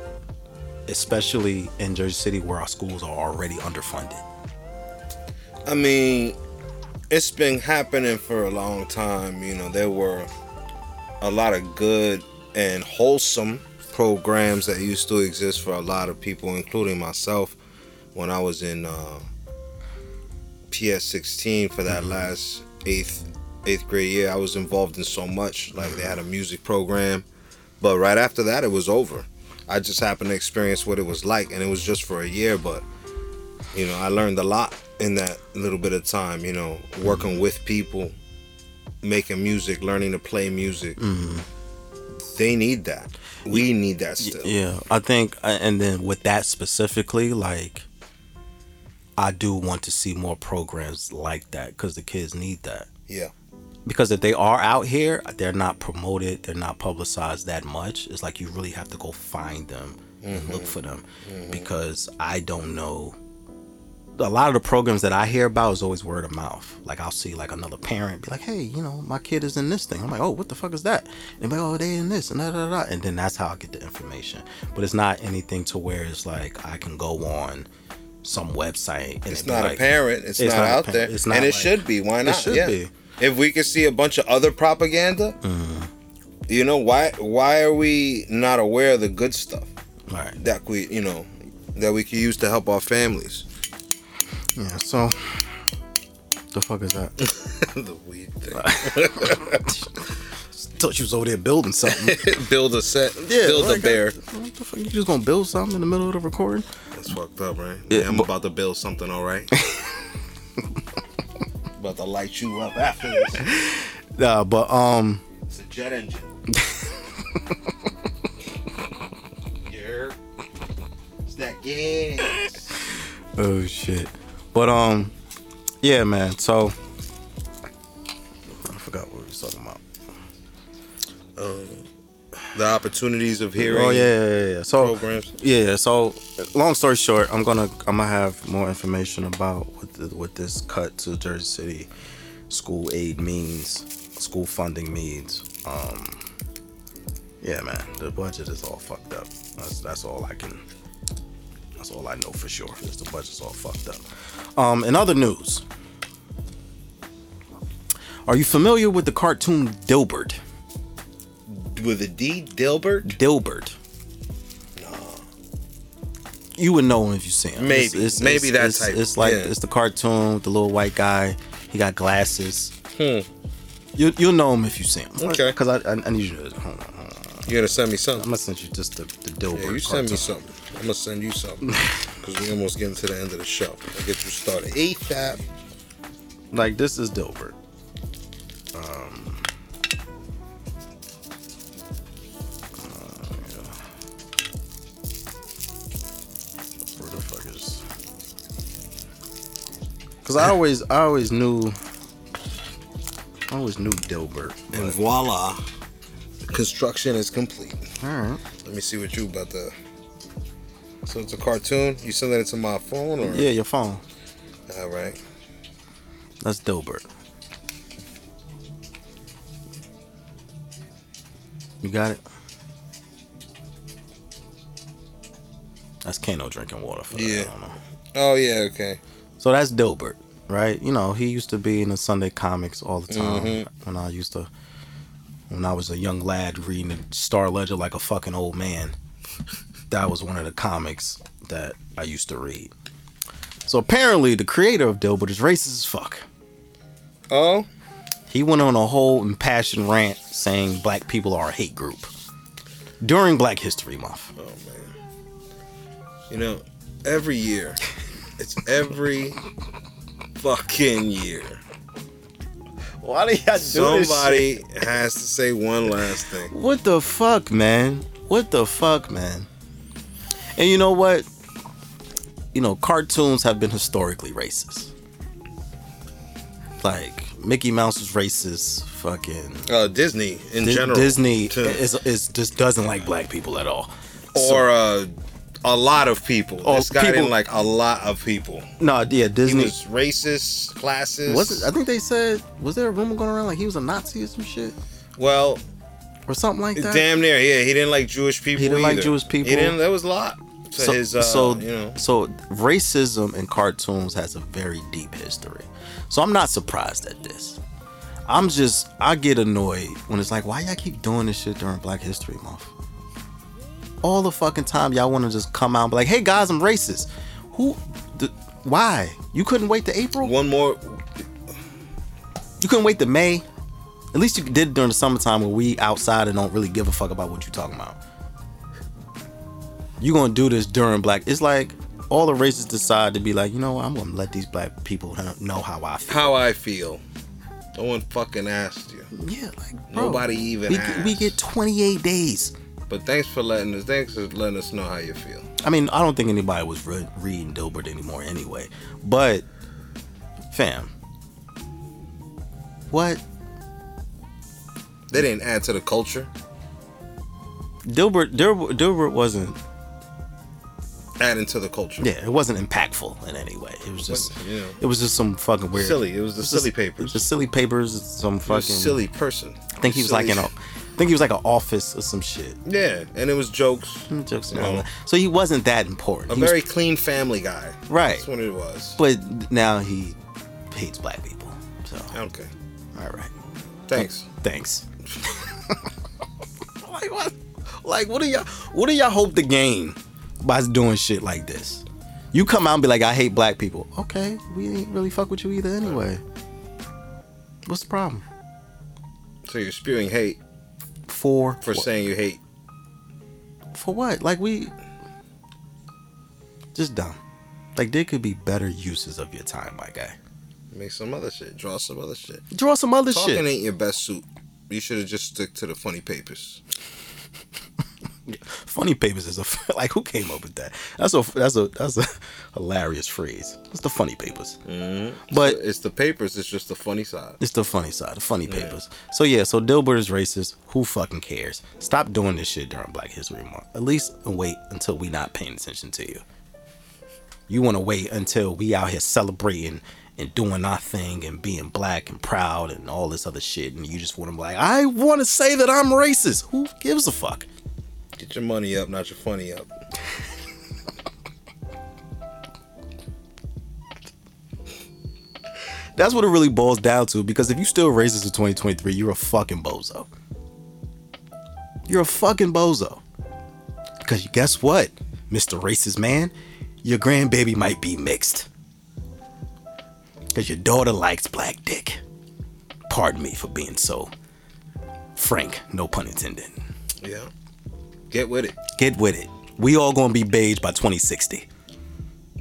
especially in Jersey City where our schools are already underfunded. I mean, it's been happening for a long time. You know, there were a lot of good and wholesome programs that used to exist for a lot of people, including myself, when I was in uh, PS 16 for that last eighth eighth grade year. I was involved in so much. Like they had a music program, but right after that, it was over. I just happened to experience what it was like, and it was just for a year, but you know, I learned a lot in that little bit of time. You know, working with people, making music, learning to play music. They need that. We need that still. Yeah, I think, uh, and then with that specifically, like, I do want to see more programs like that because the kids need that. Yeah. Because if they are out here, they're not promoted, they're not publicized that much. It's like you really have to go find them and mm-hmm. look for them mm-hmm. because I don't know. A lot of the programs that I hear about is always word of mouth. Like I'll see like another parent be like, "Hey, you know, my kid is in this thing." I'm like, "Oh, what the fuck is that?" And they're like, "Oh, they in this and da da da," and then that's how I get the information. But it's not anything to where it's like I can go on some website. And It's not like- apparent. It's, It's not, not out apparent. there, It's not and it like- should be. Why not? It should yeah. be. If we could see a bunch of other propaganda, mm-hmm. you know why? Why are we not aware of the good stuff Right. that we, you know, that we could use to help our families? Yeah. So, the fuck is that? the weed thing. Thought you was over there building something. build a set. Yeah, build like, a bear. What the fuck? You just gonna build something in the middle of the recording? That's fucked up, right? Yeah, Yeah, I'm but- about to build something. All right. About to light you up after this. Nah, but um, It's a jet engine. yeah. It's that gas. oh shit. But um, yeah, man. So I forgot what we was talking about. The opportunities of hearing. Oh yeah, yeah, yeah. So Programs. yeah. So long story short, I'm gonna I'm gonna have more information about what the, what this cut to Jersey City school aid means, school funding means. Um, yeah, man, the budget is all fucked up. That's that's all I can. That's all I know for sure. Is the budget's all fucked up. Um, in other news, are you familiar with the cartoon Dilbert? With a D, Dilbert. Dilbert. No. You would know him if you see him. Maybe. Maybe that it's, type. It's like Yeah. it's the cartoon the little white guy. He got glasses. Hmm. You you'll know him if you see him. Okay. Because I, I I need you to hold on, hold on. You're gonna send me something? I'm gonna send you just the, the Dilbert. Yeah, you send me something. I'm gonna send you something because we almost getting to the end of the show. I'll get you started. ASAP. Like this is Dilbert. Um, Cause I always, I always knew, I always knew Dilbert. And voila, construction is complete. All right. Let me see what you about to. So it's a cartoon. You sending it to my phone or? Yeah, your phone. All right. That's Dilbert. You got it. That's Kano drinking water for that. Yeah. Know. Oh yeah. Okay. So that's Dilbert, right? You know, he used to be in the Sunday comics all the time mm-hmm. when I used to, when I was a young lad reading the Star Ledger like a fucking old man. That was one of the comics that I used to read. So apparently, the creator of Dilbert is racist as fuck. Oh. He went on a whole impassioned rant saying black people are a hate group during Black History Month. Oh man. You know, every year, it's every fucking year. Why do y'all Somebody has to say one last thing. What the fuck, man? What the fuck, man? And you know what? you know, cartoons have been historically racist. Like Mickey Mouse is racist. Fucking Uh, Disney in Di- general. Disney to- is, is just doesn't like black people at all. or uh, a lot of people. Oh, this guy people- didn't like a lot of people. No, yeah, He Disney. was racist, classist. Was it, I think they said was there a rumor going around like he was a Nazi or some shit well, or something like that? damn near. Yeah, he didn't like Jewish people. He didn't like. Jewish people. He didn't. There was a lot to so, his. Uh, so, you know. so racism in cartoons has a very deep history. So I'm not surprised at this. I'm just I get annoyed when it's like, why y'all keep doing this shit during Black History Month? All the fucking time y'all want to just come out and be like, hey guys, I'm racist. Who? The, why? You couldn't wait to April? One more. You couldn't wait to May? At least you did during the summertime when we outside and don't really give a fuck about what you're talking about. You gonna do this during black? It's like all the races decide to be like, you know what? I'm gonna let these black people know how I feel. How I feel. No one fucking asked you. Yeah, like bro, Nobody even We, we get 28 days. But thanks for letting us. Thanks for letting us know how you feel. I mean, I don't think anybody was re- reading Dilbert anymore anyway. But, fam, what They didn't add to the culture. Dilbert Dilbert, Dilbert wasn't Adding to the culture. Yeah, it wasn't impactful in any way. It was just, know. it was just some fucking weird. Silly. It was the it was silly just- papers. The silly papers. Some fucking silly person. I think he was like in a. I think he was like an office or some shit. Yeah, and it was jokes. Mm, jokes and No. all that. So he wasn't that important. A He was- very clean family guy. Right. That's what it was. but now he hates black people. So Okay. all right, Thanks. Oh, thanks. like what? Like what do y'all? What do y'all hope to gain by doing shit like this? You come out and be like, I hate black people. Okay, we ain't really fuck with you either anyway. What's the problem? So you're spewing hate For for saying you hate. for what? Like we just dumb. Like there could be better uses of your time, my guy. Make some other shit. Draw some other shit. Draw some other Talking shit. ain't your best suit. You should have just stuck to the funny papers. Funny papers is a like who came up with that? That's a that's a that's a hilarious phrase. It's the funny papers, mm-hmm. but It's the papers. It's just the funny side. it's the funny side, the funny papers. So yeah, so Dilbert is racist. Who fucking cares? Stop doing this shit during Black History Month. At least wait until we not paying attention to you. You want to wait until we out here celebrating and doing our thing and being black and proud and all this other shit, and you just want to be like, I want to say that I'm racist. Who gives a fuck? Get your money up, not your funny up. That's what it really boils down to. Because if you still racist in 2023, you're a fucking bozo. You're a fucking bozo. Because guess what, Mr. Racist Man? Your grandbaby might be mixed. Because your daughter likes black dick. Pardon me for being so frank, no pun intended. Yeah. Get with it. Get with it. We all gonna be beige by 2060.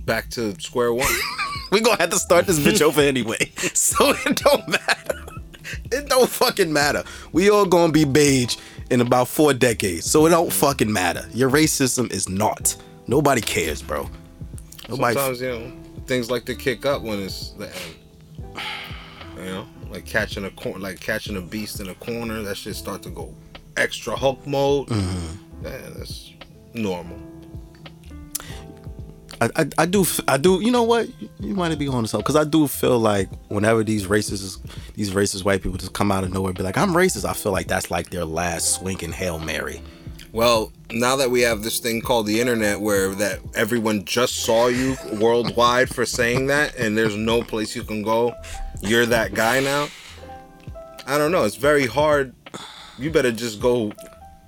Back to square one. we gonna have to start this bitch over anyway. So it don't matter. It don't fucking matter. We all gonna be beige in about four decades. So it don't fucking matter. Your racism is not. Nobody cares, bro. Nobody. Sometimes you know things like to kick up when it's the end. You know, like catching a cor- like catching a beast in a corner. That shit start to go extra Hulk mode. Mm-hmm. Yeah, that's normal. I, I, I do I do you know what you might be on to something because I do feel like whenever these racist these racist white people just come out of nowhere and be like I'm racist I feel like that's like their last swinging hail mary Well, now that we have this thing called the internet, where that everyone just saw you worldwide for saying that, and there's no place you can go, you're that guy now. I don't know. It's very hard. You better just go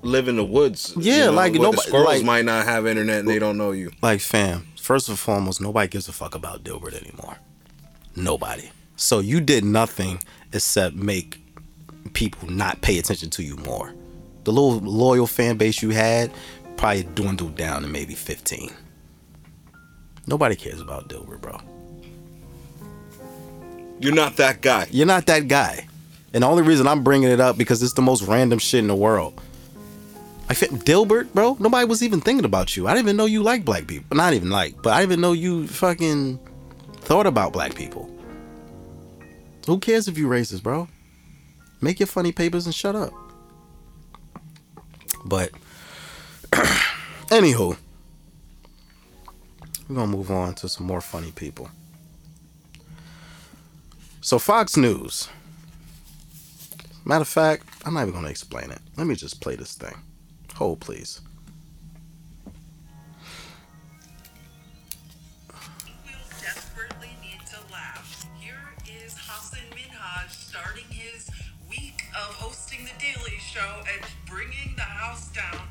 live in the woods. Yeah, like, nobody- the squirrels like- might not have internet and they don't know you. like fam first and foremost nobody gives a fuck about Dilbert anymore nobody so you did nothing except make people not pay attention to you more the little loyal fan base you had probably dwindled down to maybe 15 nobody cares about Dilbert bro You're not that guy. You're not that guy. And the only reason I'm bringing it up because it's the most random shit in the world. I think Dilbert, bro. Nobody was even thinking about you. I didn't even know you like black people. Not even like, but I didn't even know you fucking thought about black people. Who cares if you racist, bro? Make your funny papers and shut up. But anywho, we're gonna move on to some more funny people. So Fox News. Matter of fact, I'm not even gonna explain it. Let me just play this thing. Hold, please. will desperately need to laugh. Here is Hassan Minhaj starting his week of hosting The Daily Show and bringing the house down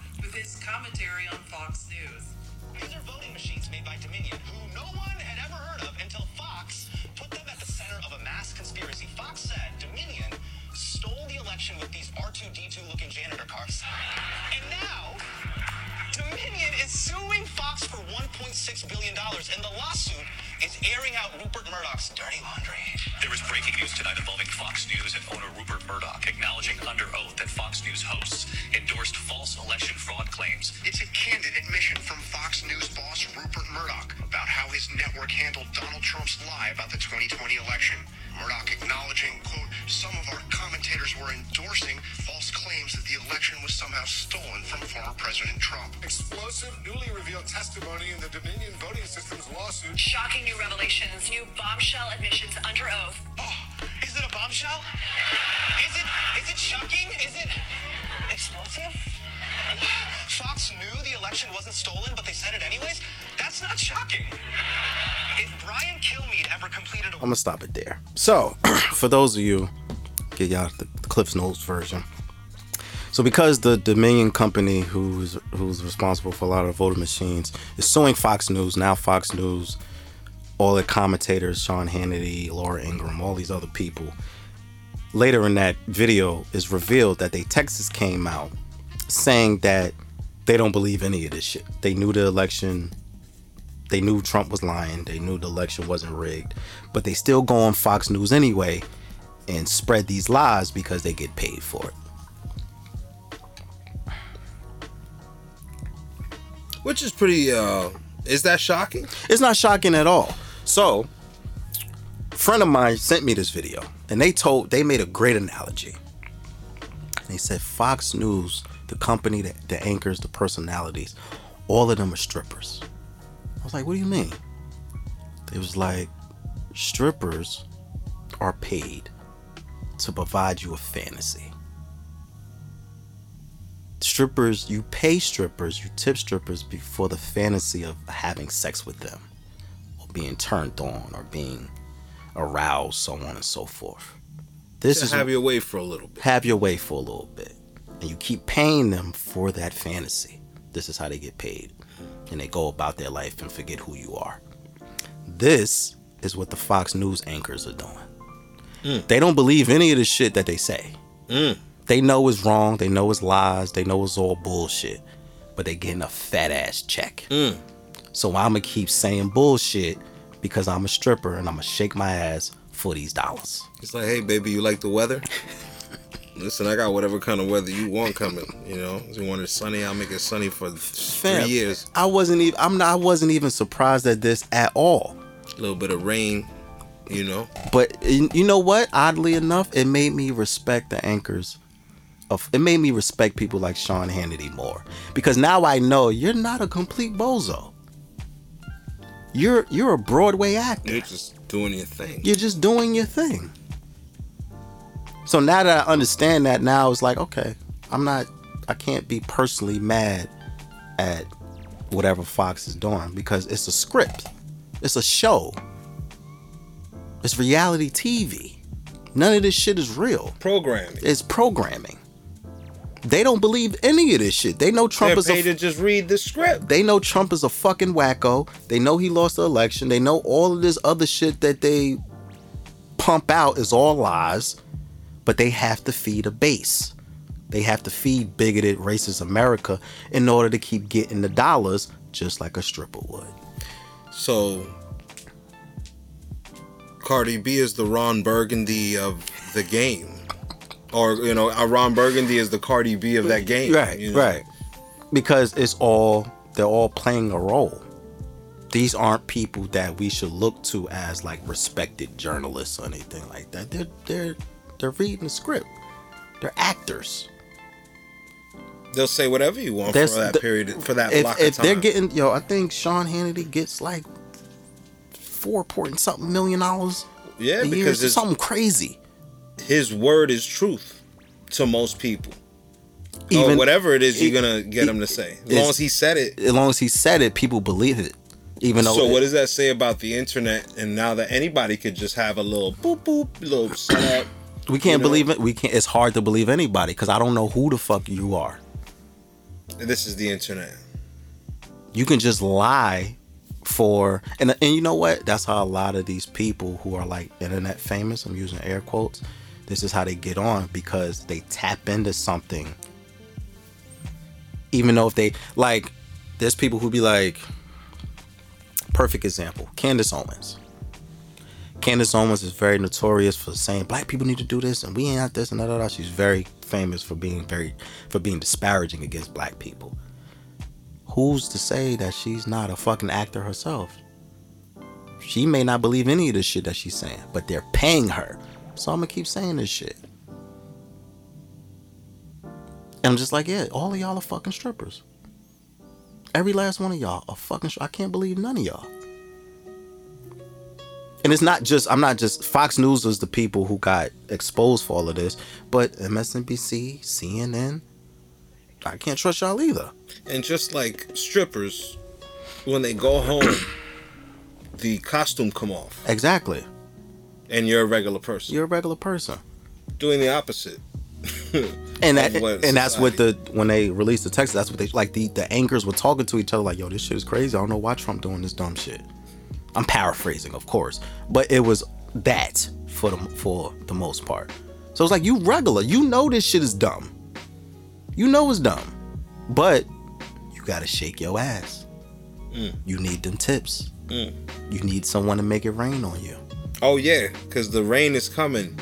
suing Fox for $1.6 billion, and the lawsuit is airing out Rupert Murdoch's dirty laundry. There is breaking news tonight involving Fox News and owner Rupert Murdoch acknowledging under oath that Fox News hosts endorsed false election fraud claims. It's a candid admission from Fox News boss Rupert Murdoch about how his network handled Donald Trump's lie about the 2020 election. Murdoch acknowledging, quote, some of our commentators were endorsing false claims that the election was somehow stolen from former President Trump. Explosive, newly revealed testimony in the Dominion Voting Systems lawsuit. Shocking new revelations, new bombshell admissions under oath. Oh, is it a bombshell? Is it is it shocking? Is it explosive? Fox knew the election wasn't stolen, but they said it anyways? That's not shocking. If Brian Kilmeade ever completed a I'm gonna stop it there. So, for those of you, get y'all the Cliff's Notes version. So, because the Dominion company, who's who's responsible for a lot of voting machines, is suing Fox News now, Fox News, all the commentators, Sean Hannity, Laura Ingraham, all these other people. Later in that video, is revealed that they Texas came out saying that they don't believe any of this shit. They knew the election they knew Trump was lying. They knew the election wasn't rigged, but they still go on Fox News anyway and spread these lies because they get paid for it. Which is pretty. uh Is that shocking? It's not shocking at all. So, a friend of mine sent me this video, and they told they made a great analogy. They said Fox News, the company that, that anchors the personalities, all of them are strippers. Was like, what do you mean? It was like strippers are paid to provide you a fantasy. Strippers, you pay strippers, you tip strippers before the fantasy of having sex with them, or being turned on, or being aroused, so on and so forth. This To is have your way for a little bit. have your way for a little bit. And you keep paying them for that fantasy. This is how they get paid. And they go about their life and forget who you are. This is what the Fox News anchors are doing. Mm. They don't believe any of the shit that they say. Mm. They know it's wrong. They know it's lies. They know it's all bullshit. But they getting a fat ass check. Mm. So I'm going to keep saying bullshit because I'm a stripper and I'm going to shake my ass for these dollars. It's like, hey, baby, you like the weather? Listen, I got whatever kind of weather you want coming. You know, if you want it sunny, I'll make it sunny for Fam, three years. I wasn't even. I'm not. I wasn't even surprised at this at all. A little bit of rain, you know. But you know what? Oddly enough, it made me respect the anchors. Of it made me respect people like Sean Hannity more because now I know you're not a complete bozo. You're you're a Broadway actor. You're just doing your thing. You're just doing your thing. So now that I understand that, now it's like, okay, I'm not, I can't be personally mad at whatever Fox is doing because it's a script, it's a show, it's reality TV. None of this shit is real. Programming. It's programming. They don't believe any of this shit. They know Trump They're is a paid to just read the script. they know Trump is a fucking wacko. They know he lost the election. They know all of this other shit that they pump out is all lies, but they have to feed a base. They have to feed bigoted, racist America in order to keep getting the dollars, just like a stripper would. So, Cardi B is the Ron Burgundy of the game, or you know, uh, Ron Burgundy is the Cardi B of that game. Right, you know? right. because it's all they're all playing a role. These aren't people that we should look to as like respected journalists or anything like that. They're they're they're reading the script. They're actors. They'll say whatever you want There's for that the- period, for that if, block if of time. they're getting yo, I think Sean Hannity gets like four point something million dollars yeah, a because It's something crazy. his word is truth to most people. Oh, Even or whatever it is you're gonna get e- him to say. As long as he said it. as long as he said it, people believe it. Even though So what does that say about the internet? And now that anybody could just have a little boop boop, little setup. We can't you know? believe it, we can't. It's hard to believe anybody because I don't know who the fuck you are. And this is the internet. you can just lie for and and you know what that's how a lot of these people who are like internet famous i'm using air quotes this is how they get on because they tap into something even though if they like there's people who be like perfect example candace owens candace owens is very notorious for saying black people need to do this and we ain't at this and da, da, she's very famous for being very for being disparaging against black people who's to say that she's not a fucking actor herself? She may not believe any of this shit that she's saying, but they're paying her. So I'm gonna keep saying this shit. And I'm just like, yeah, all of y'all are fucking strippers. Every last one of y'all are fucking. I can't believe none of y'all. And it's not just. I'm not just. Fox News was the people who got exposed for all of this, but MSNBC, CNN. I can't trust y'all either. And just like strippers, when they go home, the costume come off, Exactly. and you're a regular person You're a regular person. doing the opposite. and that and that's what the when they released the text that's what they like the the anchors were talking to each other like yo this shit is crazy i don't know why trump doing this dumb shit i'm paraphrasing of course but it was that for the for the most part. So it's like you regular you know this shit is dumb. You know it's dumb but you gotta shake your ass. Mm. you need them tips. You need someone to make it rain on you. Oh yeah, because the rain is coming.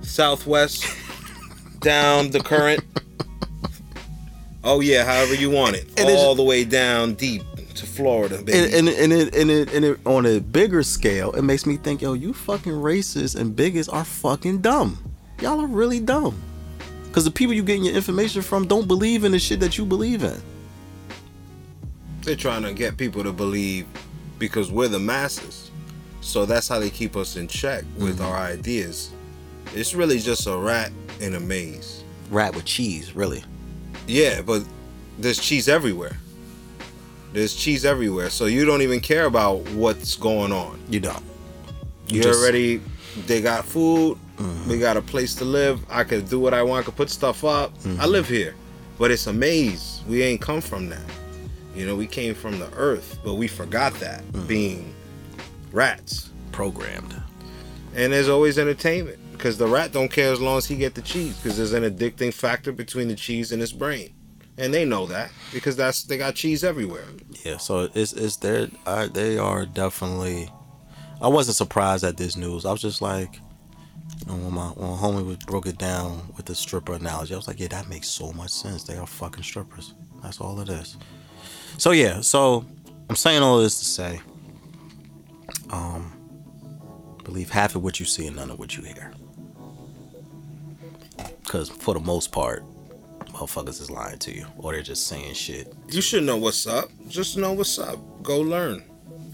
Southwest, down the current. Oh yeah, however you want it, And all the way down deep Florida, baby. and, and, and, it, and, it, and it, on a bigger scale, it makes me think, yo, you fucking racists and bigots are fucking dumb. Y'all are really dumb. Because the people you getting your information from don't believe in the shit that you believe in. They're trying to get people to believe because we're the masses. So that's how they keep us in check with Mm-hmm. our ideas. It's really just a rat in a maze. Rat with cheese, really. Yeah, but there's cheese everywhere. There's cheese everywhere. So you don't even care about what's going on. You don't. You just- already they got food, mm-hmm. we got a place to live. I could do what I want, I could put stuff up. I mm-hmm. live here. But it's a maze. We ain't come from that. You know, we came from the earth, but we forgot that mm. being rats. Programmed. And there's always entertainment because the rat don't care as long as he get the cheese because there's an addicting factor between the cheese and his brain. And they know that because that's they got cheese everywhere. Yeah, so it's it's there. They are definitely. I wasn't surprised at this news. I was just like, when my when homie was broke it down with the stripper analogy, I was like, yeah, that makes so much sense. They are fucking strippers. That's all it is. So yeah, so I'm saying all this to say, um, believe half of what you see and none of what you hear. Because for the most part, motherfuckers is lying to you, or they're just saying shit. You should know what's up. Just know what's up. Go learn.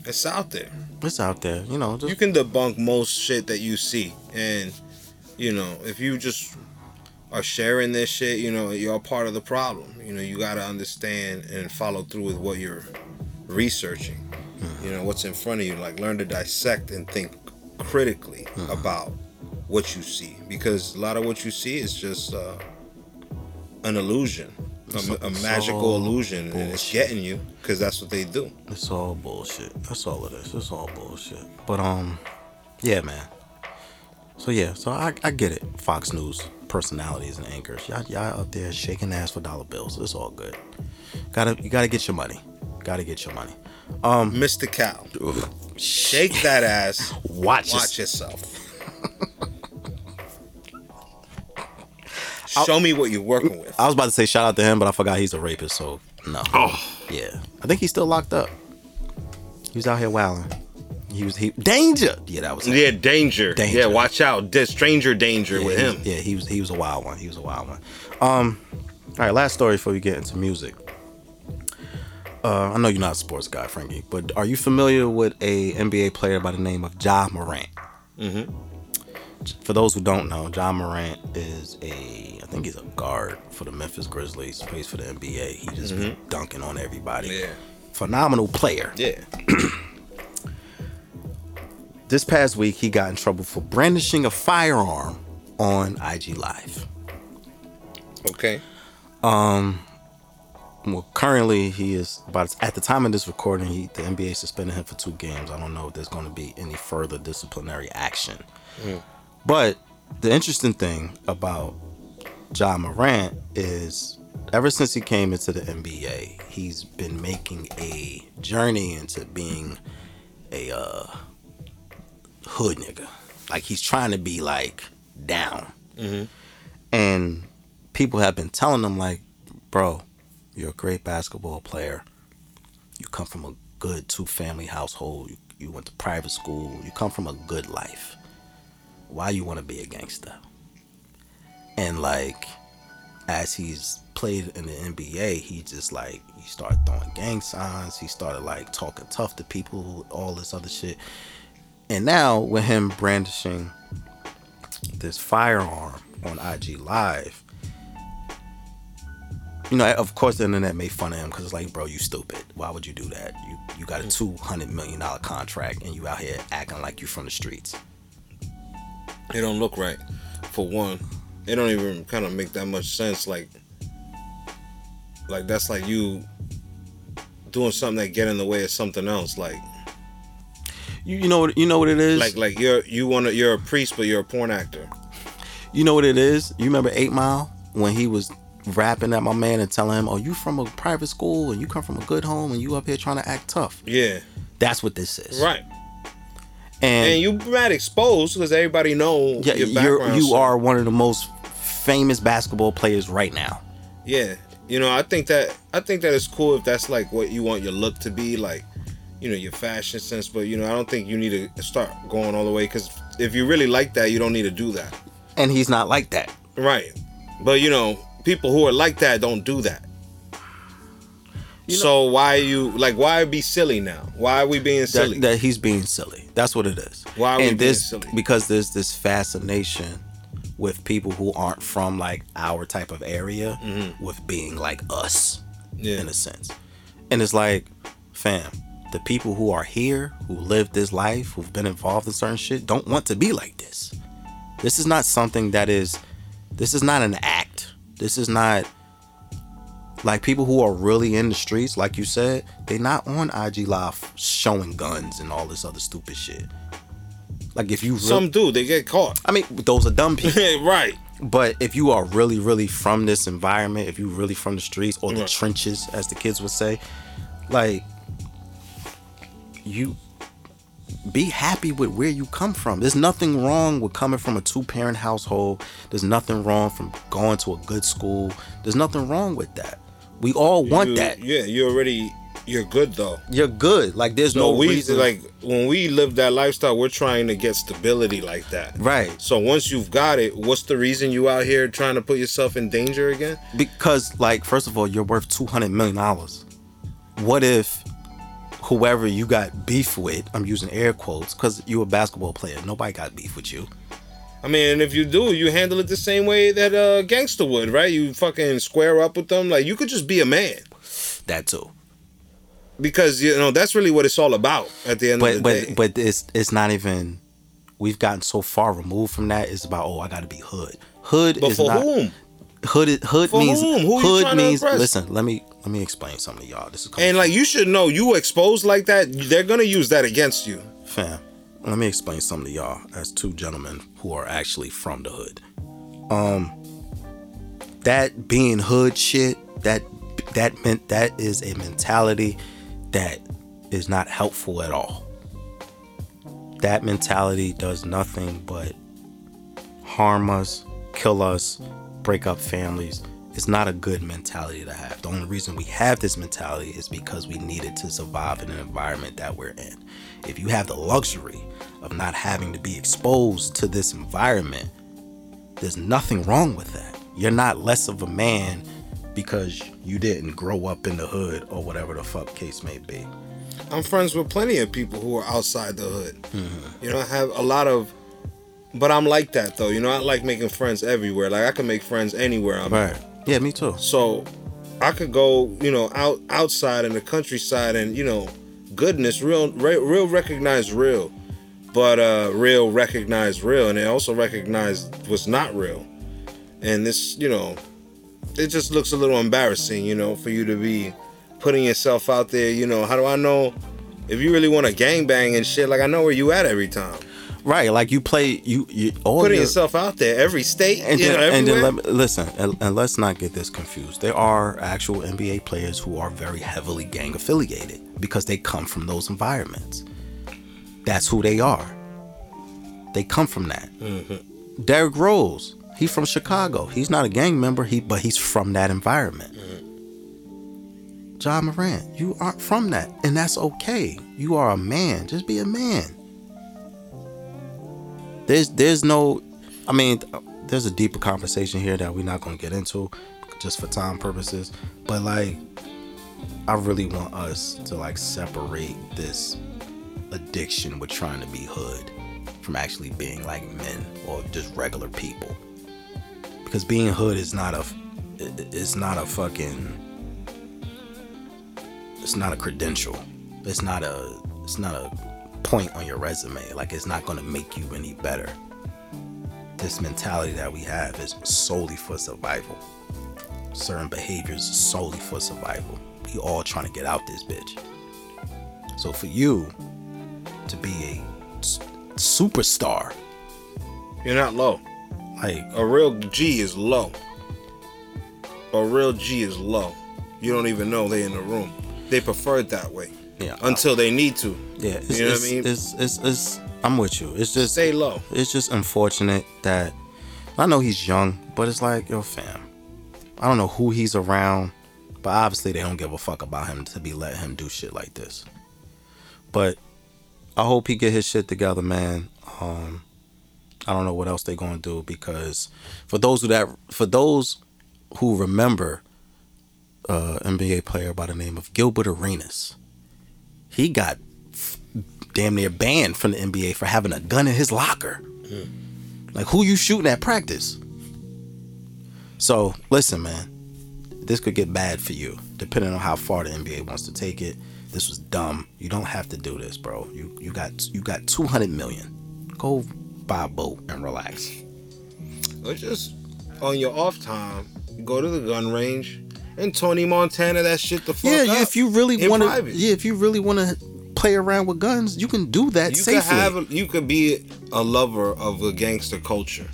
It's out there. It's out there, you know. Just You can debunk most shit that you see. And, you know, if you just are sharing this shit, you know, you're part of the problem. You know, you got to understand and follow through with what you're researching. You know, what's in front of you. Like, learn to dissect and think critically about what you see. Because a lot of what you see is just uh, an illusion, a, a magical illusion. And it's getting you because that's what they do. It's all bullshit. That's all it is. It's all bullshit. But um, yeah, man. So yeah, so I, I get it. Fox News personalities and anchors, y'all y'all out there shaking ass for dollar bills. It's all good. Gotta you gotta get your money. Gotta get your money. Um, Mr. Cow, shake that ass. Watch, Watch yourself. Show me what you're working with. I was about to say shout out to him, but I forgot he's a rapist, so no. Oh, Yeah, I think he's still locked up. He was out here wilding. He was he danger. Yeah, that was him. yeah, danger. Danger. Yeah, watch out. There's stranger danger Yeah, with him. Yeah, he was he was a wild one. He was a wild one. Um, all right, last story before we get into music. Uh, I know you're not a sports guy, Frankie, but are you familiar with a NBA player by the name of Ja Morant? Mm-hmm. For those who don't know, Ja Morant is a I think he's a guard for the Memphis Grizzlies. Plays for the NBA. He just be dunking on everybody. Mm-hmm. Yeah. Phenomenal player. Yeah. This past week, he got in trouble for brandishing a firearm on IG Live. Okay. Um, well, currently he is about at the time of this recording, he the NBA suspended him for two games. I don't know if there's going to be any further disciplinary action. But the interesting thing about Ja Morant is ever since he came into the NBA, he's been making a journey into being a uh, hood nigga. Like he's trying to be like down. And people have been telling him like, bro, you're a great basketball player. You come from a good two family household. You, you went to private school. You come from a good life. Why you want to be a gangster? And like, as he's played in the NBA, he just like he started throwing gang signs. He started like talking tough to people, all this other shit. And now with him brandishing this firearm on IG Live, you know, of course the internet made fun of him because it's like, bro, you stupid. Why would you do that? You you got a mm. two hundred million dollar contract and you out here acting like you from the streets. It don't look right. For one, it don't even kind of make that much sense. Like, like that's like you doing something that get in the way of something else. Like, You you know what you know what it is. like, like you're you want to you're a priest, but you're a porn actor. You know what it is? You remember Eight Mile when he was rapping at my man and telling him, "Oh, you from a private school and you come from a good home and you up here trying to act tough." Yeah, That's what this is. right. And, And you mad exposed because everybody know yeah, your you're background. you so- are one of the most famous basketball players right now. Yeah, you know, I think that I think that it's cool if that's like what you want your look to be, like, you know, your fashion sense. But you know, I don't think you need to start going all the way because if you really like that, you don't need to do that, And he's not like that. right? But you know, people who are like that don't do that. So why you like? Why be silly now? Why are we being silly? That, that he's being silly. That's what it is. Why are we and being silly? because there's this fascination with people who aren't from like our type of area with being like us Mm-hmm. yeah, in a sense. And it's like, fam, the people who are here, who live this life, who've been involved in certain shit, don't want to be like this. This is not something that is this is not an act. This is not like people who are really in the streets, like you said, they're not on IG Live showing guns and all this other stupid shit. Like if you really, some do. They get caught. I mean, those are dumb people. right. But if you are really, really from this environment, if you really from the streets or the Right. trenches, as the kids would say, like you be happy with where you come from. There's nothing wrong with coming from a two parent household. There's nothing wrong from going to a good school. There's nothing wrong with that. We all want You- that. Yeah, you already. You're good though. You're good. Like there's No, no, we reason. like when we live that lifestyle, we're trying to get stability like that. right. So once you've got it, what's the reason you out here trying to put yourself in danger again? Because, like, first of all, you're worth two hundred million dollars. What if whoever you got beef with, I'm using air quotes, because you're a basketball player, nobody got beef with you. I mean, if you do, you handle it the same way that a gangster would, right? You fucking square up with them. Like you could just be a man That too. because you know that's really what it's all about at the end of But the but day. but it's it's not even. We've gotten so far removed from that. It's about oh, I got to be hood. Hood But is for not. whom? Hood hood For means whom? Who you hood means. Listen, let me let me explain something to y'all. This is And like you should know, you exposed like that, they're gonna use that against you. Fam, let me explain something to y'all as two gentlemen who are actually from the hood. Um that being hood shit, that that meant that is a mentality that is not helpful at all. That mentality does nothing but harm us, kill us, break up families. It's not a good mentality to have. The only reason we have this mentality is because we needed to survive in an environment that we're in. If you have the luxury of not having to be exposed to this environment, there's nothing wrong with that. You're not less of a man because you didn't grow up in the hood or whatever the fuck case may be. I'm friends with plenty of people who are outside the hood. Mm-hmm. You know, I have a lot of, but I'm like that though. You know, I like making friends everywhere. Like I can make friends anywhere I'm at. Right. Yeah, me too. So I could go, you know, out outside in the countryside and you know, goodness, real, real, real recognize real, but uh, real recognized real, and they also recognized what's not real. And this, you know, it just looks a little embarrassing, you know, for you to be putting yourself out there. You know, how do I know if you really want to gangbang and shit? Like I know where you at every time. Right, like you play you you all Putting your- yourself out there, every state, and then, know, and then let me, listen, and, and let's not get this confused. There are actual NBA players who are very heavily gang affiliated because they come from those environments. That's who they are. They come from that. Mm-hmm. Derrick Rose, he's from Chicago. He's not a gang member, he but he's from that environment. Mm-hmm. Ja Morant, you aren't from that, and that's okay. You are a man. Just be a man. There's there's no, I mean, there's a deeper conversation here that we're not gonna get into, just for time purposes. But like, I really want us to like separate this addiction with trying to be hood from actually being like men or just regular people. Because being hood is not a, it's not a fucking, it's not a credential. It's not a, it's not a point on your resume. Like it's not gonna make you any better. This mentality that we have is solely for survival. Certain behaviors solely for survival. We all trying to get out this bitch. So for you to be a superstar, You're not low. like A real G is low. A real G is low. You don't even know they in the room. They prefer it that way yeah, until they need to. yeah, it's, you know what I mean? It's, it's, it's, I'm with you. It's just Stay low. it's just unfortunate that I know he's young, but it's like, yo, fam. I don't know who he's around, but obviously they don't give a fuck about him to be letting him do shit like this. But I hope he get his shit together, man. Um, I don't know what else they gonna do because for those who that for those who remember uh NBA player by the name of Gilbert Arenas, he got damn near banned from the NBA for having a gun in his locker. Like who you shooting at practice? So listen, man, this could get bad for you depending on how far the NBA wants to take it. This was dumb. You don't have to do this, bro. You you got you got 200 million. Go buy a boat and relax. Or just on your off time, go to the gun range and Tony Montana that shit the fuck Yeah, up. yeah. If you really want to, yeah, if you really want to play around with guns, you can do that you safely. could have a, you could be a lover of the gangster culture.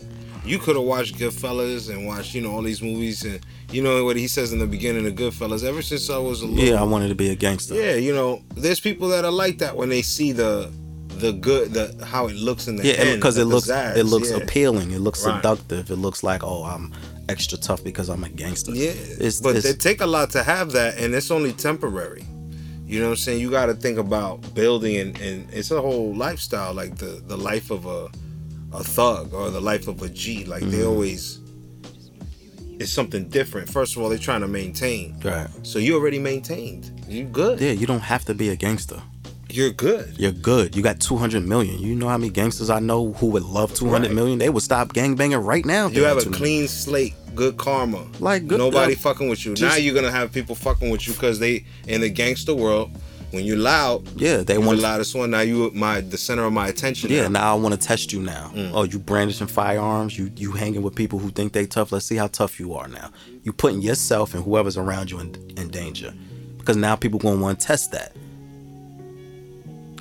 You could have watched Goodfellas and watched you know all these movies and you know what he says in the beginning of Goodfellas. Ever since I was a little yeah, I wanted to be a gangster. yeah, you know, there's people that are like that when they see the the good the how it looks in the Yeah, because the it looks pizzazz, it looks yeah. appealing. It looks Right. seductive. It looks like oh, I'm extra tough because I'm a gangster. Yeah, it's, but it's, they take a lot to have that, and it's only temporary. You know what I'm saying? You got to think about building, and, and it's a whole lifestyle, like the the life of a a thug or the life of a G. Like they Mhm. always, it's something different. First of all, they're trying to maintain. right. So you already maintained. You good. Yeah, you don't have to be a gangster. You're good. You're good. You got 200 million. You know how many gangsters I know who would love two hundred Right. million? They would stop gangbanging right now. You have a 200 clean slate, good karma. Like, good- nobody uh, fucking with you. just- now you're gonna have people fucking with you because they in the gangster world. When you're loud, Yeah, they want the loudest one. Now you my the center of my attention. Yeah, now. now I want to test you now. Mm. Oh, you brandishing firearms. You you hanging with people who think they tough. Let's see how tough you are now. You putting yourself and whoever's around you in, in danger, because now people gonna want to test that.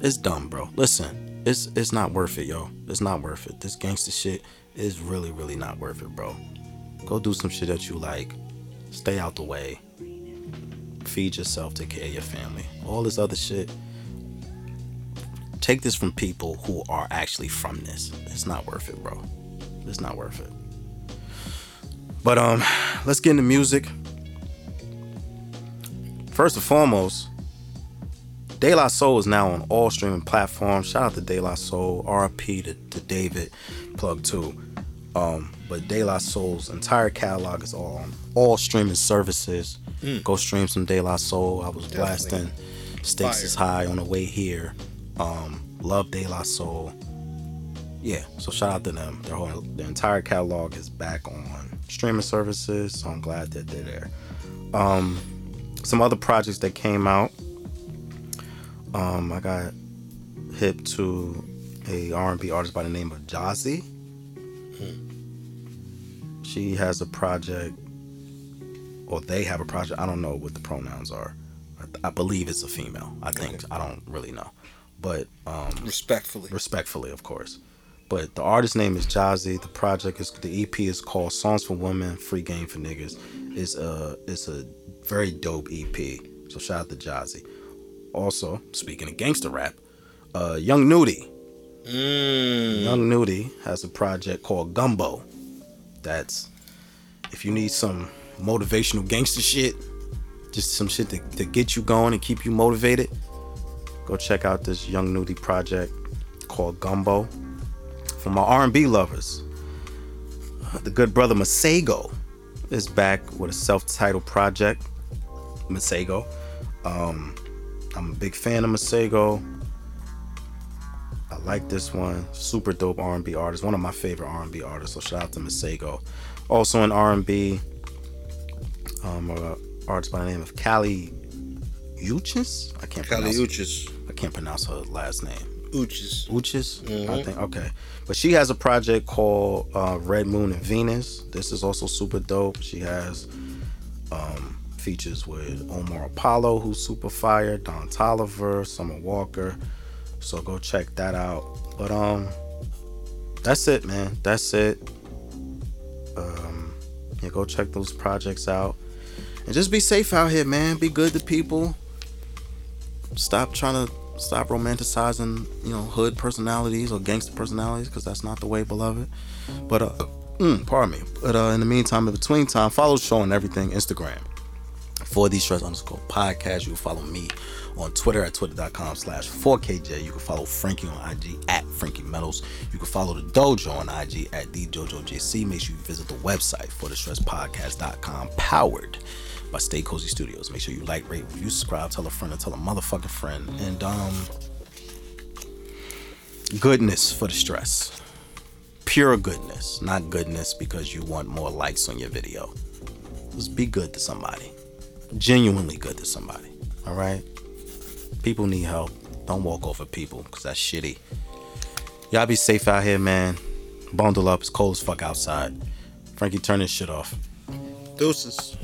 It's dumb, bro. Listen, it's it's not worth it, yo. It's not worth it. This gangster shit is really really not worth it, bro. Go do some shit that you like. Stay out the way. Feed yourself. Take care of your family. All this other shit take this from people who are actually from this. It's not worth it, bro. It's not worth it. But um, let's get into music. First and foremost, De La Soul is now on all streaming platforms. Shout out to De La Soul, RP to, to David, plug two. Um, but De La Soul's entire catalog is all on all streaming services. Go stream some De La Soul. I was blasting Stakes Fire. is High on the way here. Um, love De La Soul. Yeah, so shout out to them. Their whole their entire catalog is back on streaming services, so I'm glad that they're there. Um, some other projects that came out. Um, I got hip to a R&B artist by the name of Jazzy. She has a project, or they have a project. I don't know what the pronouns are. I, I believe it's a female. I think I don't really know, but um, Respectfully. respectfully, of course. But the artist name is Jazzy. The project is the EP is called Songs for Women, Free Game for Niggas. It's a it's a very dope EP. So shout out to Jazzy. Also, speaking of gangster rap, uh, Young Nudy. Mm. Young Nudy has a project called Gumbo. That's if you need some motivational gangster shit, just some shit to, to get you going and keep you motivated. Go check out this Young Nudy project called Gumbo. For my R&B lovers, the good brother Masego is back with a self-titled project. Masego. Um, I'm a big fan of Masego. Like this one. Super dope R&B artist. One of my favorite R&B artists. So shout out to Masego. Also in R&B, um, uh, artist by the name of Kali Uchis. I can't pronounce. Uchis. I can't pronounce her last name. Uchis. Uchis, I think. Okay, but she has a project called uh, Red Moon in Venus. This is also super dope. She has um, features with Omar Apollo, who's super fire, Don Toliver, Summer Walker. So go check that out. But um, that's it, man. That's it. Um, yeah, go check those projects out, and just be safe out here, man. Be good to people. Stop trying to stop romanticizing, you know, hood personalities or gangster personalities, because that's not the way, beloved. But uh, mm, pardon me. But uh, in the meantime, in between time, follow the show on everything Instagram for these stress underscore podcast. You follow me on Twitter at twitter.com slash 4KJ. You can follow Frankie on IG at Frankie Metals. You can follow the dojo on IG at DJojoJC. Make sure you visit the website for the stresspodcast.com powered by Stay Cozy Studios. Make sure you like, rate, review, subscribe, tell a friend, and tell a motherfucking friend. And um goodness for the stress. Pure goodness, not goodness because you want more likes on your video. Just be good to somebody genuinely good to somebody. All right? People need help. Don't walk over people because that's shitty. Y'all be safe out here, man. Bundle up. It's cold as fuck outside. Frankie, turn this shit off. Deuces.